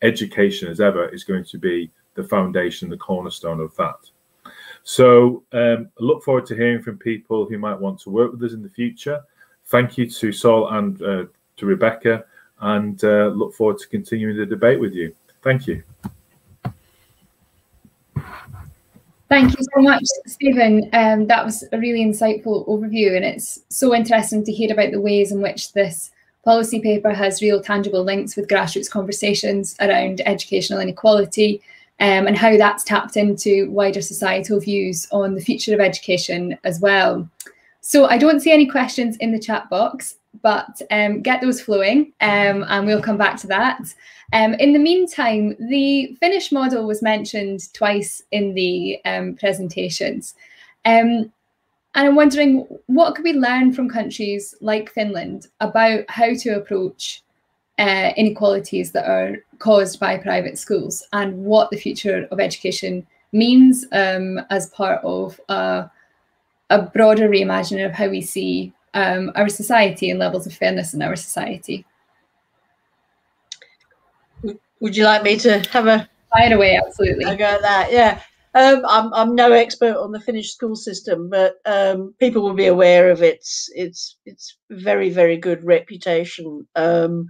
Education, as ever, is going to be the foundation, the cornerstone of that. So um, look forward to hearing from people who might want to work with us in the future. Thank you to Sol and uh, to Rebecca, and uh, look forward to continuing the debate with you. Thank you. Thank you so much, Stephen. Um, that was a really insightful overview, and it's so interesting to hear about the ways in which this policy paper has real tangible links with grassroots conversations around educational inequality um, and how that's tapped into wider societal views on the future of education as well. So I don't see any questions in the chat box, but um, get those flowing um, and we'll come back to that. Um, in the meantime, the Finnish model was mentioned twice in the um, presentations. And I'm wondering what could we learn from countries like Finland about how to approach uh, inequalities that are caused by private schools and what the future of education means um, as part of a, a, broader reimagining of how we see um, our society and levels of fairness in our society. would you like me to have a fire away? Absolutely. I go that. Yeah. Um, I'm I'm no expert on the Finnish school system, but um, people will be aware of its its its very very good reputation. Um,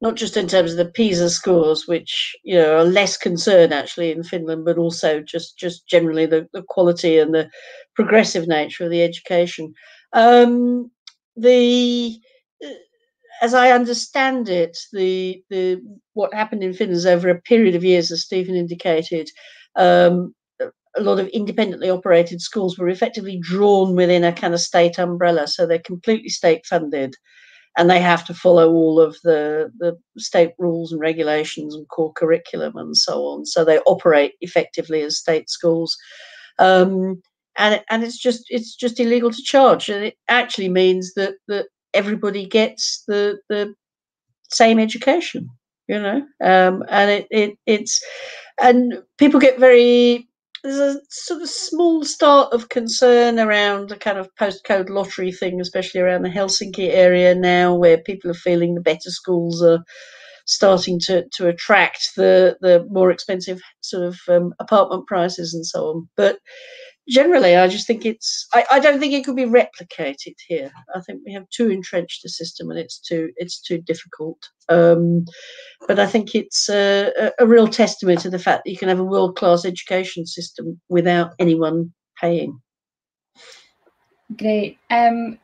not just in terms of the PISA scores, which you know are less concerned actually in Finland, but also just just generally the, the quality and the progressive nature of the education. Um, the as I understand it, the the what happened in Finland is over a period of years, as Stephen indicated, um, a lot of independently operated schools were effectively drawn within a kind of state umbrella, so they're completely state funded and they have to follow all of the, the state rules and regulations and core curriculum and so on. So they operate effectively as state schools. Um, and and it's just it's just illegal to charge, and it actually means that that everybody gets the the same education, you know. Um, and it, it it's and people get very there's a sort of small start of concern around the kind of postcode lottery thing, especially around the Helsinki area now, where people are feeling the better schools are starting to, to attract the, the more expensive sort of um, apartment prices and so on. But generally, I just think it's. I, I don't think it could be replicated here. I think we have too entrenched a system, and it's too it's too difficult. Um, but I think it's a, a, real testament to the fact that you can have a world class education system without anyone paying. Great. Um,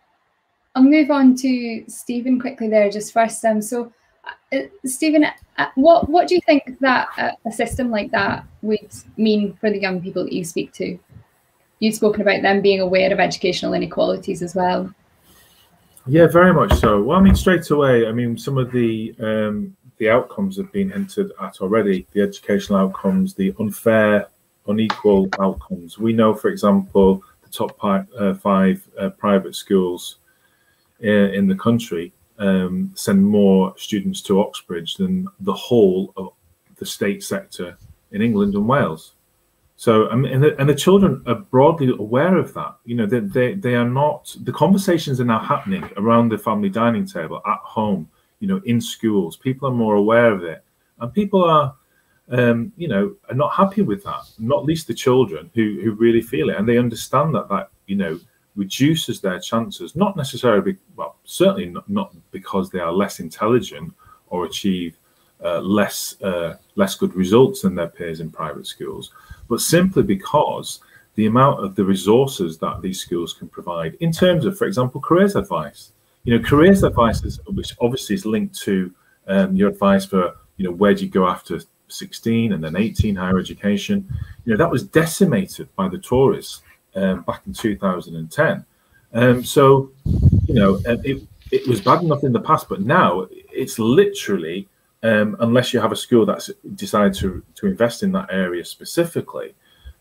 I'll move on to Stephen quickly there, just first. Um, so, uh, Stephen, uh, what what do you think that uh, a system like that would mean for the young people that you speak to? You've spoken about them being aware of educational inequalities as well. Yeah, very much so. Well, I mean, straight away, I mean, some of the um, the outcomes have been hinted at already. The educational outcomes, the unfair, unequal outcomes. We know, for example, the top uh, five uh, private schools in, in the country um, send more students to Oxbridge than the whole of the state sector in England and Wales. So, and the, and the children are broadly aware of that. You know, they, they, they are not, the conversations are now happening around the family dining table, at home, you know, in schools. People are more aware of it. And people are, um, you know, are not happy with that, not least the children who, who really feel it. And they understand that that, you know, reduces their chances, not necessarily, well, certainly not, not because they are less intelligent or achieve uh, less uh, less good results than their peers in private schools, but simply because the amount of the resources that these schools can provide in terms of, for example, careers advice. You know, careers advice is which obviously is linked to um, your advice for you know where do you go after 16 and then 18 higher education. You know that was decimated by the Tories um, back in 2010. Um, so you know it it was bad enough in the past, but now it's literally um, unless you have a school that's decided to, to invest in that area specifically,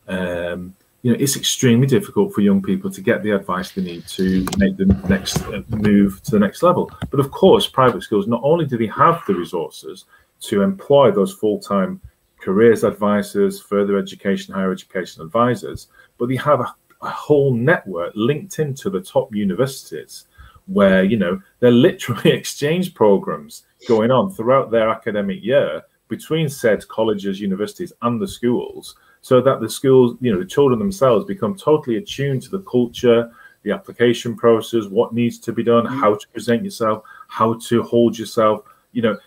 um, you know, it's extremely difficult for young people to get the advice they need to make the next uh, move to the next level. But of course, private schools not only do they have the resources to employ those full-time careers advisors, further education, higher education advisors, but they have a, a whole network linked into the top universities where you know they're literally exchange programs going on throughout their academic year between said colleges, universities, and the schools, so that the schools, you know, the children themselves become totally attuned to the culture, the application process, what needs to be done, mm-hmm. how to present yourself, how to hold yourself. You know,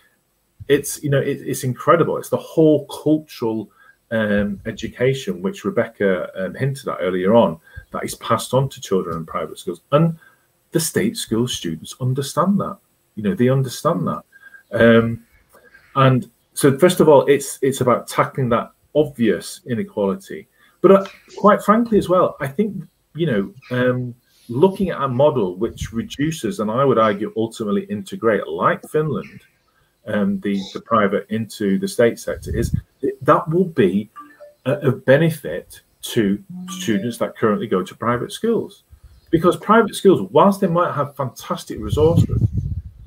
it's you know it, it's incredible. It's the whole cultural um, education which Rebecca um, hinted at earlier on that is passed on to children in private schools, and the state school students understand that. You know, they understand that. Um, and so, first of all, it's it's about tackling that obvious inequality. But uh, quite frankly, as well, I think you know, um, looking at a model which reduces, and I would argue ultimately integrate, like Finland, um, the the private into the state sector, is that will be a, a benefit to students that currently go to private schools, because private schools, whilst they might have fantastic resources,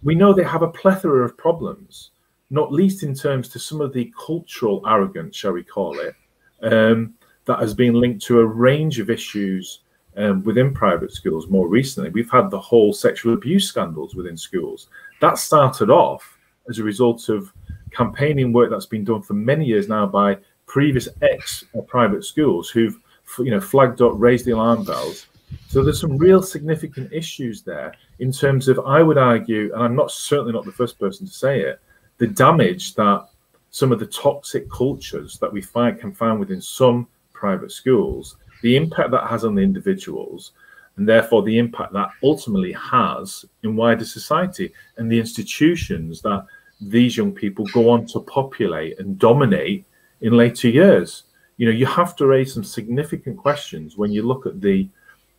we know they have a plethora of problems, not least in terms to some of the cultural arrogance, shall we call it, um, that has been linked to a range of issues um, within private schools more recently. We've had the whole sexual abuse scandals within schools. That started off as a result of campaigning work that's been done for many years now by previous ex private schools who've you know flagged up, raised the alarm bells. So there's some real significant issues there in terms of I would argue, and I'm not certainly not the first person to say it, the damage that some of the toxic cultures that we find can find within some private schools, the impact that has on the individuals, and therefore the impact that ultimately has in wider society and the institutions that these young people go on to populate and dominate in later years. You know, you have to raise some significant questions when you look at the,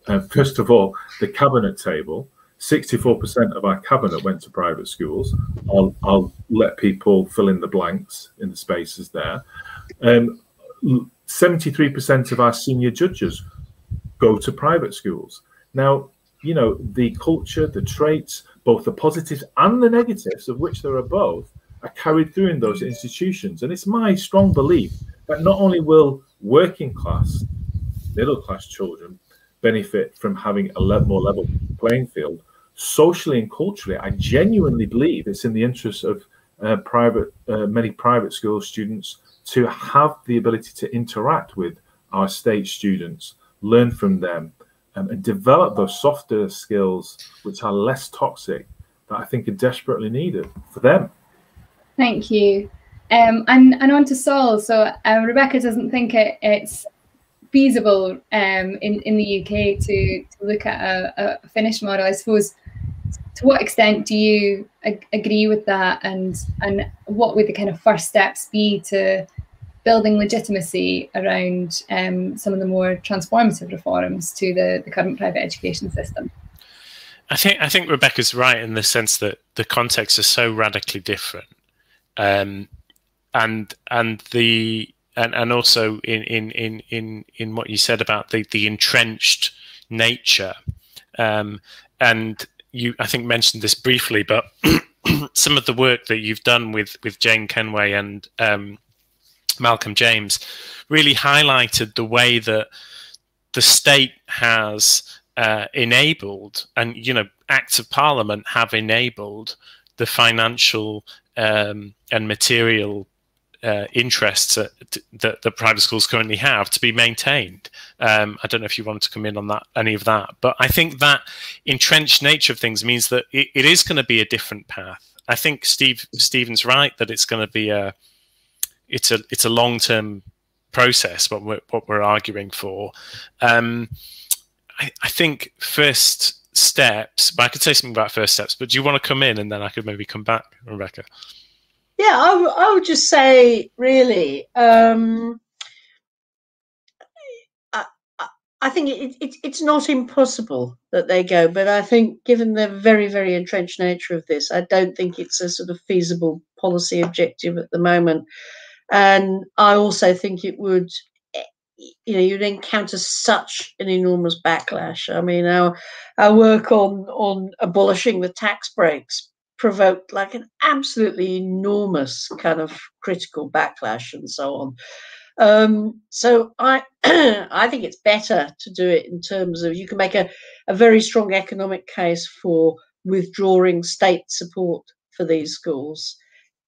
uh, first of all, the cabinet table. 64% of our cabinet went to private schools. I'll, I'll let people fill in the blanks in the spaces there. Um, 73% of our senior judges go to private schools. Now, you know, the culture, the traits, both the positives and the negatives, of which there are both, are carried through in those institutions. And it's my strong belief that not only will working class, middle class children benefit from having a more level playing field, socially and culturally, I genuinely believe it's in the interest of uh, private, uh, many private school students to have the ability to interact with our state students, learn from them, um, and develop those softer skills which are less toxic that I think are desperately needed for them. Thank you. Um, and, and on to Sol. So uh, Rebecca doesn't think it, it's feasible um, in, in the UK to, to look at a, a Finnish model. I suppose to what extent do you ag agree with that and and what would the kind of first steps be to building legitimacy around um, some of the more transformative reforms to the, the current private education system. I think I think Rebecca's right in the sense that the contexts are so radically different, um, and and the and, and also in, in in in in what you said about the the entrenched nature, um, and you I think mentioned this briefly, but some of the work that you've done with with Jane Kenway and um, Malcolm James really highlighted the way that the state has uh, enabled, and you know, acts of parliament have enabled the financial um, and material uh, interests that, that, that, private schools currently have to be maintained. Um, I don't know if you wanted to come in on that, any of that, but I think that entrenched nature of things means that it, it is going to be a different path. I think Steve Stephen's right that it's going to be a it's a it's a long term process. What we're what we're arguing for. Um, I, I think first steps, but I could say something about first steps. But do you want to come in and then I could maybe come back, Rebecca? Yeah, I, I would just say, really, um, I, I think it, it, it's not impossible that they go, but I think given the very, very entrenched nature of this, I don't think it's a sort of feasible policy objective at the moment. And I also think it would, eh, you know, you'd encounter such an enormous backlash. I mean, our our work on on abolishing the tax breaks provoked like an absolutely enormous kind of critical backlash and so on. Um, so I I think it's better to do it in terms of you can make a, a very strong economic case for withdrawing state support for these schools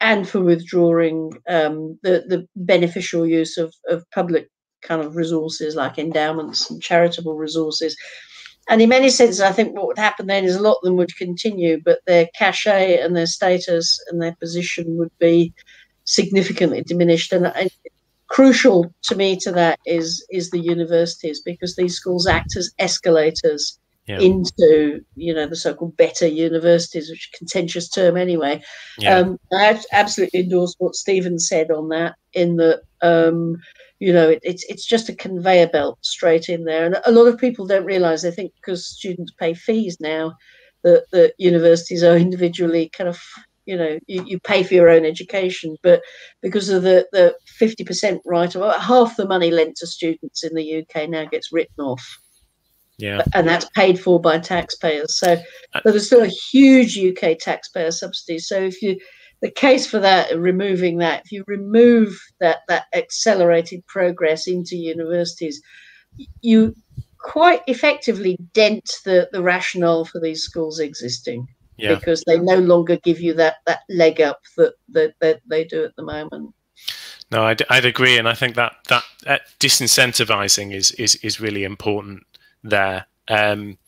and for withdrawing um, the, the beneficial use of, of public kind of resources like endowments and charitable resources. And in many senses, I think what would happen then is a lot of them would continue, but their cachet and their status and their position would be significantly diminished. And, and crucial to me to that is is the universities because these schools act as escalators yeah. into you know the so-called better universities, which is a contentious term anyway. Yeah. Um, I absolutely endorse what Stephen said on that. In that, um, you know, it, it's it's just a conveyor belt straight in there, and a lot of people don't realise. They think because students pay fees now, that that universities are individually kind of you know you, you pay for your own education but because of the the 50% right or half the money lent to students in the uk now gets written off yeah. And that's paid for by taxpayers. So, uh, but there's still a huge UK taxpayer subsidy. So if you the case for that, removing that, if you remove that that accelerated progress into universities, you quite effectively dent the, the rationale for these schools existing. yeah. because they no longer give you that that leg up that that, that they do at the moment. No, I'd, I'd agree, and I think that that uh, disincentivizing is is is really important there. Um,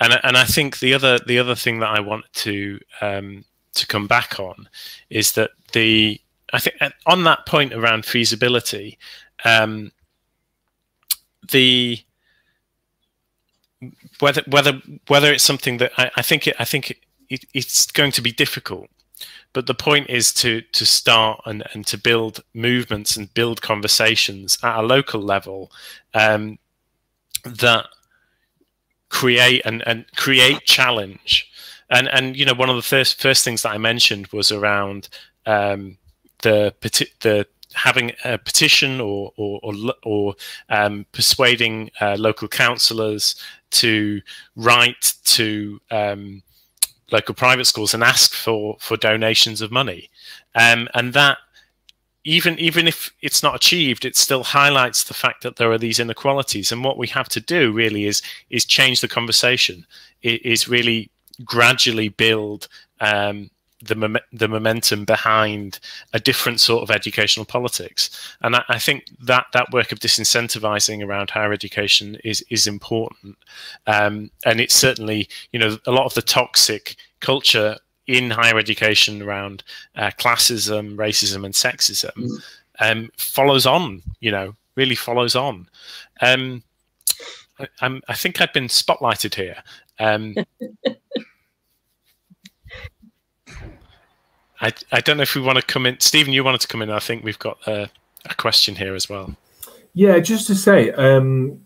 and and I think the other the other thing that I want to um, to come back on is that the I think on that point around feasibility, um, the whether whether whether it's something that I, I think it, I think it, it's going to be difficult but the point is to to start and, and to build movements and build conversations at a local level um, that create and, and create challenge and and you know one of the first first things that I mentioned was around um, the the having a petition or or or, or um, persuading uh, local councillors to write to um, local private schools and ask for for donations of money, um, and that even even if it's not achieved, it still highlights the fact that there are these inequalities. And what we have to do really is is change the conversation. It is really gradually build um, the the momentum behind a different sort of educational politics. And I, I, think that that work of disincentivizing around higher education is is important. Um, and it's certainly you know a lot of the toxic culture in higher education around uh, classism, racism, and sexism mm. um, follows on. You know, really follows on. Um, I, I, think I've been spotlighted here. Um, I, I don't know if we want to come in. Stephen, you wanted to come in. I think we've got a, a question here as well. Yeah, just to say, um,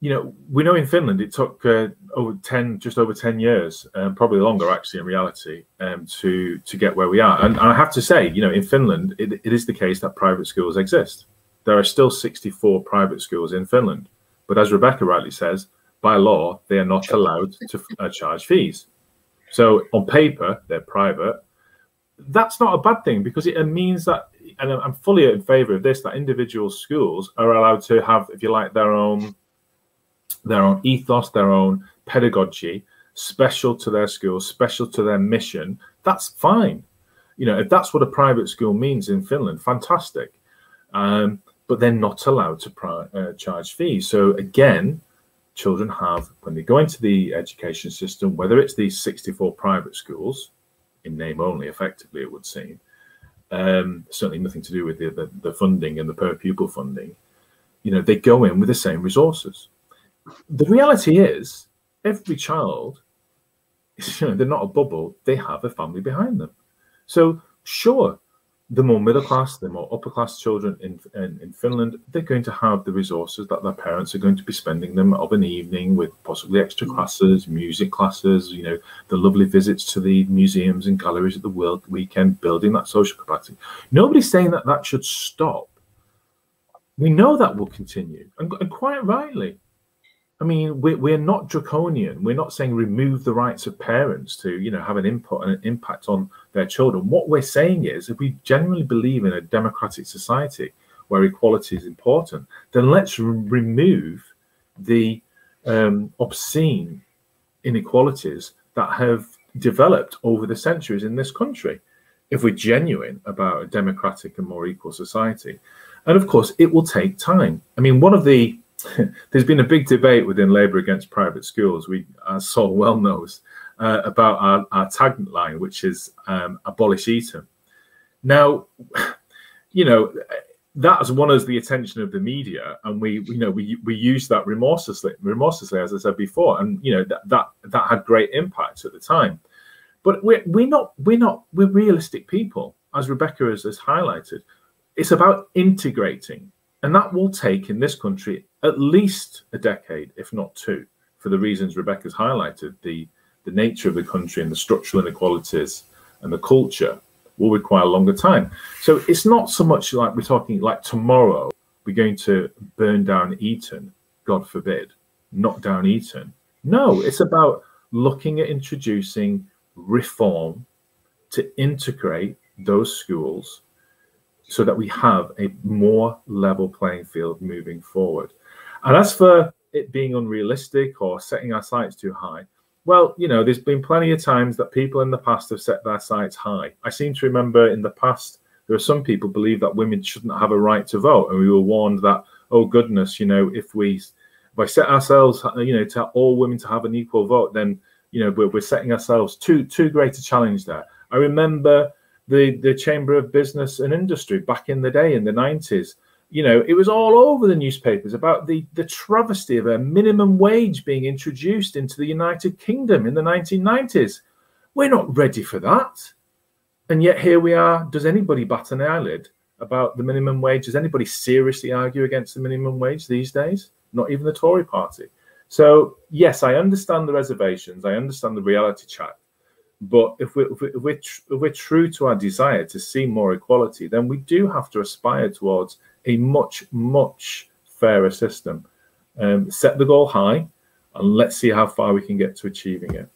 you know, we know in Finland it took uh, over ten, just over ten years, um, probably longer actually in reality, um, to to get where we are. And, and, I have to say, you know, in Finland, it, it is the case that private schools exist. There are still 64 private schools in Finland, but as Rebecca rightly says, by law they are not allowed to uh, charge fees. So on paper they're private, that's not a bad thing because it means that, and I'm fully in favour of this, that individual schools are allowed to have, if you like, their own their own ethos, their own pedagogy, special to their school, special to their mission. That's fine. You know, if that's what a private school means in Finland, fantastic. Um, but they're not allowed to uh, charge fees. So again, children have, when they go into the education system, whether it's these 64 private schools, in name only, effectively, it would seem. Um, certainly nothing to do with the, the, the funding and the per pupil funding. You know, they go in with the same resources. The reality is, every child, you know, they're not a bubble, they have a family behind them. So, sure, the more middle class, the more upper class children in, in, in, Finland, they're going to have the resources that their parents are going to be spending them of an evening with possibly extra mm. classes, music classes, you know, the lovely visits to the museums and galleries at the world weekend, building that social capacity. Nobody's saying that that should stop. We know that will continue, and, and quite rightly. I mean, we're, we're not draconian. We're not saying remove the rights of parents to, you know, have an input and an impact on their children. What we're saying is, if we genuinely believe in a democratic society where equality is important, then let's remove the um, obscene inequalities that have developed over the centuries in this country. If we're genuine about a democratic and more equal society, and of course, it will take time. I mean, one of the there's been a big debate within Labour against private schools. We, as Sol well knows, uh, about our, our tagline, which is um, "Abolish Eton." Now, you know that has won us the attention of the media, and we, you know, we we use that remorselessly, remorselessly, as I said before, and you know that that that had great impact at the time. But we're we're not we're not we're realistic people, as Rebecca has, has highlighted. It's about integrating and that will take in this country at least a decade, if not two, for the reasons Rebecca's highlighted. The, the nature of the country and the structural inequalities and the culture will require a longer time. So it's not so much like we're talking like tomorrow we're going to burn down Eton, God forbid, knock down Eton. No, it's about looking at introducing reform to integrate those schools so that we have a more level playing field moving forward. And as for it being unrealistic or setting our sights too high, Well, you know, there's been plenty of times that people in the past have set their sights high. I seem to remember in the past there are some people believe that women shouldn't have a right to vote, and we were warned that, oh goodness, you know, if we if I set ourselves, you know, to all women to have an equal vote, then you know we're, we're setting ourselves too too great a challenge there. I remember the the Chamber of Business and Industry back in the day in the 90s you know, it was all over the newspapers about the, the travesty of a minimum wage being introduced into the United Kingdom in the 1990s. We're not ready for that. And yet here we are. Does anybody bat an eyelid about the minimum wage? Does anybody seriously argue against the minimum wage these days? Not even the Tory party. So, yes, I understand the reservations. I understand the reality check. But if we're, if, we're, if we're true to our desire to see more equality, then we do have to aspire towards a much, much fairer system. Um, set the goal high and let's see how far we can get to achieving it.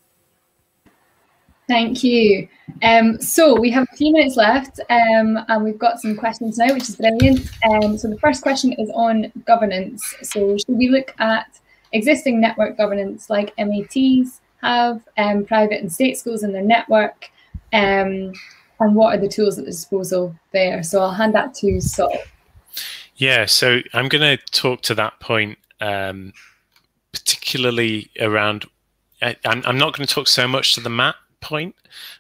Thank you. Um, so we have a few minutes left um, and we've got some questions now, which is brilliant. Um, so the first question is on governance. So should we look at existing network governance like MATs have, um, private and state schools in their network, um, and what are the tools at the disposal there? So I'll hand that to Sol. Yeah, so I'm going to talk to that point, um, particularly around. I, am I'm not going to talk so much to the MAT point,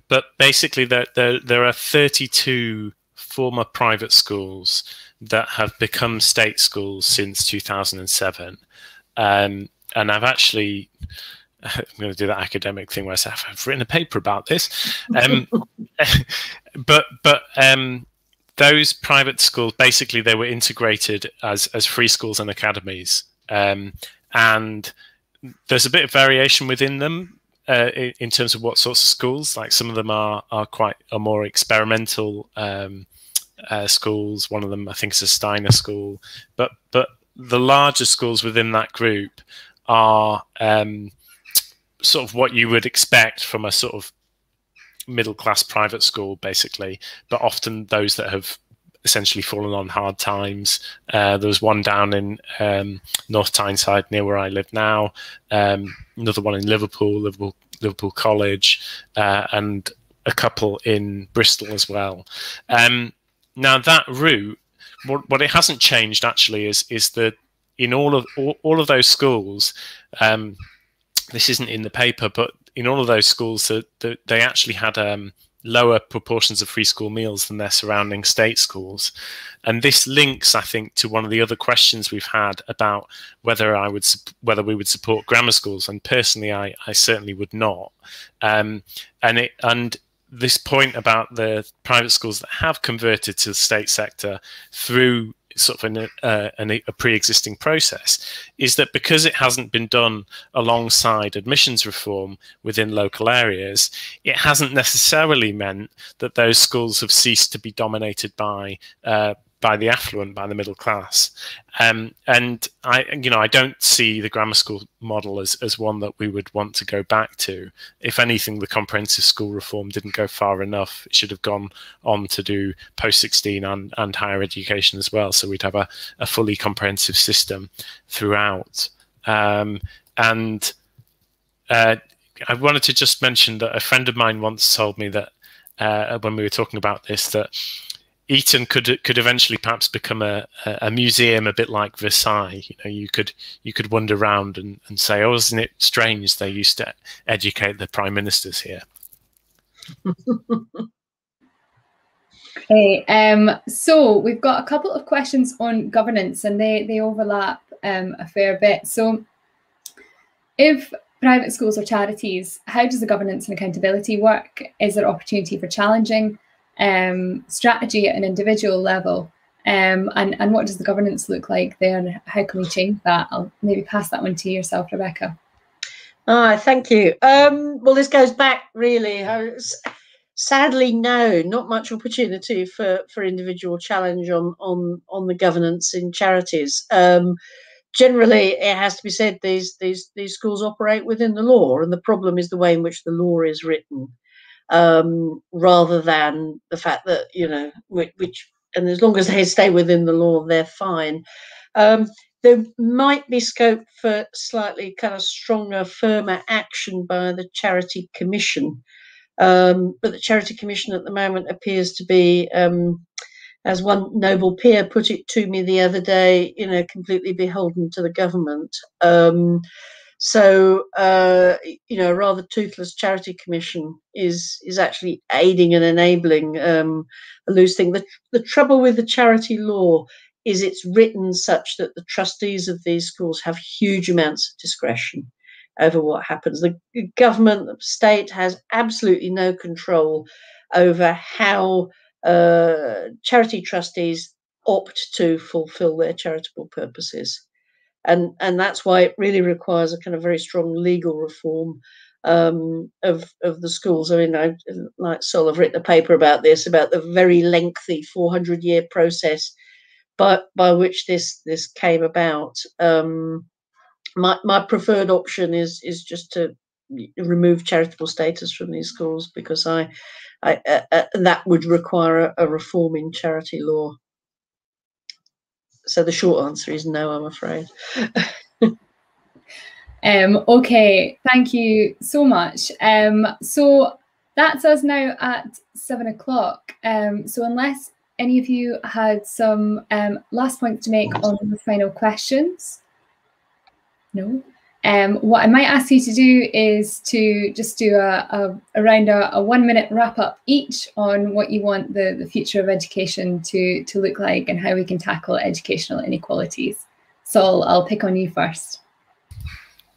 but basically, there, there, there are 32 former private schools that have become state schools since 2007. Um, and I've actually, I'm going to do that academic thing where I say I've written a paper about this. Um, but but um, those private schools basically they were integrated as as free schools and academies, um, and there's a bit of variation within them uh, in, terms of what sorts of schools. Like some of them are are quite are more experimental um, uh, schools. One of them I think is a Steiner school, but but the larger schools within that group are um, sort of what you would expect from a sort of middle class private school, basically, but often those that have essentially fallen on hard times. Uh, there was one down in um, North Tyneside near where I live now, um, another one in Liverpool, Liverpool, Liverpool College, uh, and a couple in Bristol as well. Um, now that route, what, what, it hasn't changed actually is is that in all of all, all of those schools, um, this isn't in the paper, but in all of those schools, that the, they actually had um, lower proportions of free school meals than their surrounding state schools. And this links, I think, to one of the other questions we've had about whether I would whether we would support grammar schools. And personally, I, I certainly would not. Um, and it and this point about the private schools that have converted to the state sector through sort of an, uh, an, a pre-existing process is that because it hasn't been done alongside admissions reform within local areas, it hasn't necessarily meant that those schools have ceased to be dominated by uh, by the affluent, by the middle class. Um, and I, you know, I don't see the grammar school model as, as one that we would want to go back to. If anything, the comprehensive school reform didn't go far enough. It should have gone on to do post 16 and, and higher education as well. So we'd have a, a fully comprehensive system throughout. Um, and uh, I wanted to just mention that a friend of mine once told me that uh, when we were talking about this, that Eton could could eventually perhaps become a, a museum a bit like Versailles. You know, you could you could wander around and, and say, "Oh, isn't it strange they used to educate the prime ministers here?" okay, um, so we've got a couple of questions on governance, and they they overlap um, a fair bit. So, if private schools or charities, how does the governance and accountability work? Is there opportunity for challenging? Um, strategy at an individual level. Um, and, and what does the governance look like there and how can we change that? I'll maybe pass that one to yourself, Rebecca. Ah, thank you. Um, well, this goes back really. Sadly, no, not much opportunity for, for individual challenge on, on, on the governance in charities. Um, generally, it has to be said these, these, these schools operate within the law, and the problem is the way in which the law is written um, rather than the fact that you know which, which, and as long as they stay within the law they're fine um, there might be scope for slightly kind of stronger, firmer action by the Charity Commission. Um, but the Charity Commission at the moment appears to be, um, as one noble peer put it to me the other day, you know, completely beholden to the government. Um, so, uh, you know, a rather toothless charity commission is is actually aiding and enabling um, a loose thing. The, the trouble with the charity law is it's written such that the trustees of these schools have huge amounts of discretion over what happens. The government, the state has absolutely no control over how uh, charity trustees opt to fulfill their charitable purposes and and that's why it really requires a kind of very strong legal reform um, of of the schools. I mean, I like Sol, I've written a paper about this about the very lengthy 400 year process, but by which this this came about. Um, my my preferred option is is just to remove charitable status from these schools because I, I uh, uh, that would require a, a reform in charity law. So the short answer is no, I'm afraid. um, okay, thank you so much. Um, so that's us now at seven o'clock. Um, so unless any of you had some um, last points to make on the final questions, no. Um, what I might ask you to do is to just do a, a around a, a, one minute wrap up each on what you want the, the future of education to, to look like and how we can tackle educational inequalities. Sol, I'll pick on you first.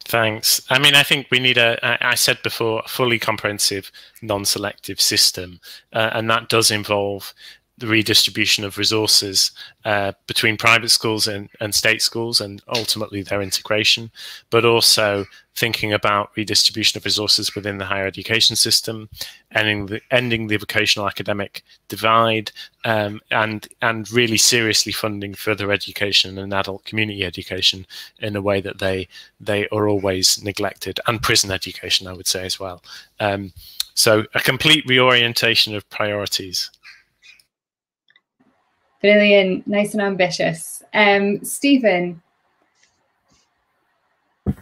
Thanks. I mean, I think we need a, I said before, a fully comprehensive, non selective system. Uh, and that does involve the redistribution of resources uh, between private schools and, and state schools and ultimately their integration, but also thinking about redistribution of resources within the higher education system, ending the, ending the vocational academic divide, um, and and really seriously funding further education and adult community education in a way that they they are always neglected, and prison education, I would say as well. Um, so a complete reorientation of priorities. Brilliant, nice and ambitious. Um, Steven.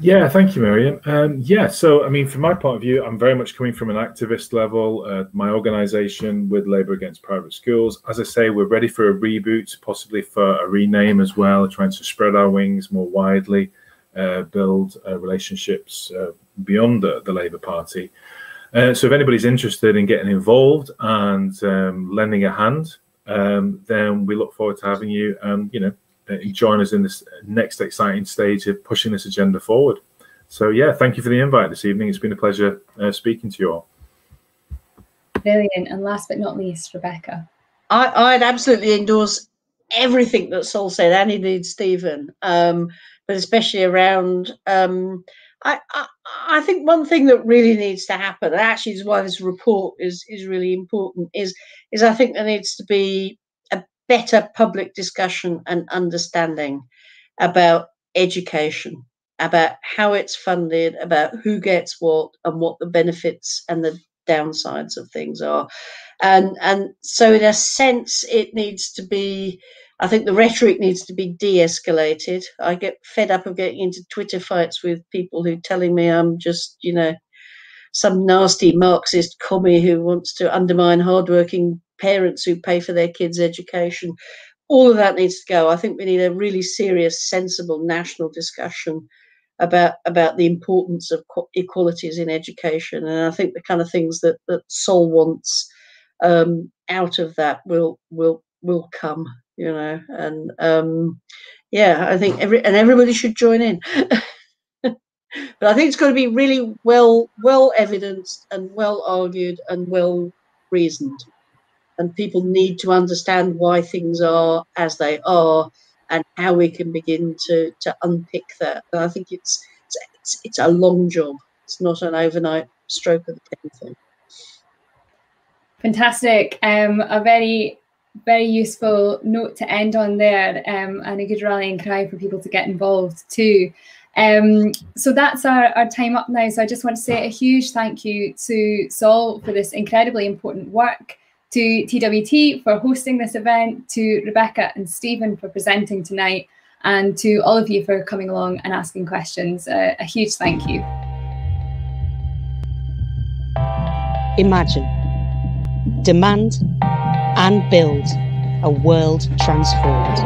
Yeah, thank you, Miriam. Um, yeah, so I mean, from my point of view, I'm very much coming from an activist level. Uh, my organisation with Labour Against Private Schools, as I say, we're ready for a reboot, possibly for a rename as well, trying to spread our wings more widely, uh, build uh, relationships uh, beyond the, the Labour Party. Uh, so if anybody's interested in getting involved and um, lending a hand, um, then we look forward to having you, um, you know, uh, join us in this next exciting stage of pushing this agenda forward. So yeah, thank you for the invite this evening. It's been a pleasure uh, speaking to you all. Brilliant. And last but not least, Rebecca. I, would absolutely endorse everything that Sol said, and indeed Steven, um, but especially around um, I, I, think one thing that really needs to happen, and actually is why this report is is really important, is is I think there needs to be a better public discussion and understanding about education, about how it's funded, about who gets what, and what the benefits and the downsides of things are, and and so in a sense it needs to be I think the rhetoric needs to be de escalated. I get fed up of getting into Twitter fights with people who are telling me I'm just, you know, some nasty Marxist commie who wants to undermine hardworking parents who pay for their kids' education. All of that needs to go. I think we need a really serious, sensible national discussion about about the importance of equalities in education. And I think the kind of things that that Sol wants um, out of that will will will come you know, and um, yeah, I think every and everybody should join in. but I think it's got to be really well well evidenced and well argued and well reasoned, and people need to understand why things are as they are and how we can begin to to unpick that. And I think it's it's, it's a long job. It's not an overnight stroke of the pen thing. Fantastic. Um, a very very useful note to end on there um, and a good rallying cry for people to get involved too. Um, so that's our, our time up now. So I just want to say a huge thank you to Sol for this incredibly important work, to TWT for hosting this event, to Rebecca and Steven for presenting tonight, And to all of you for coming along and asking questions, uh, a huge thank you. Imagine, demand, and build a world transformed.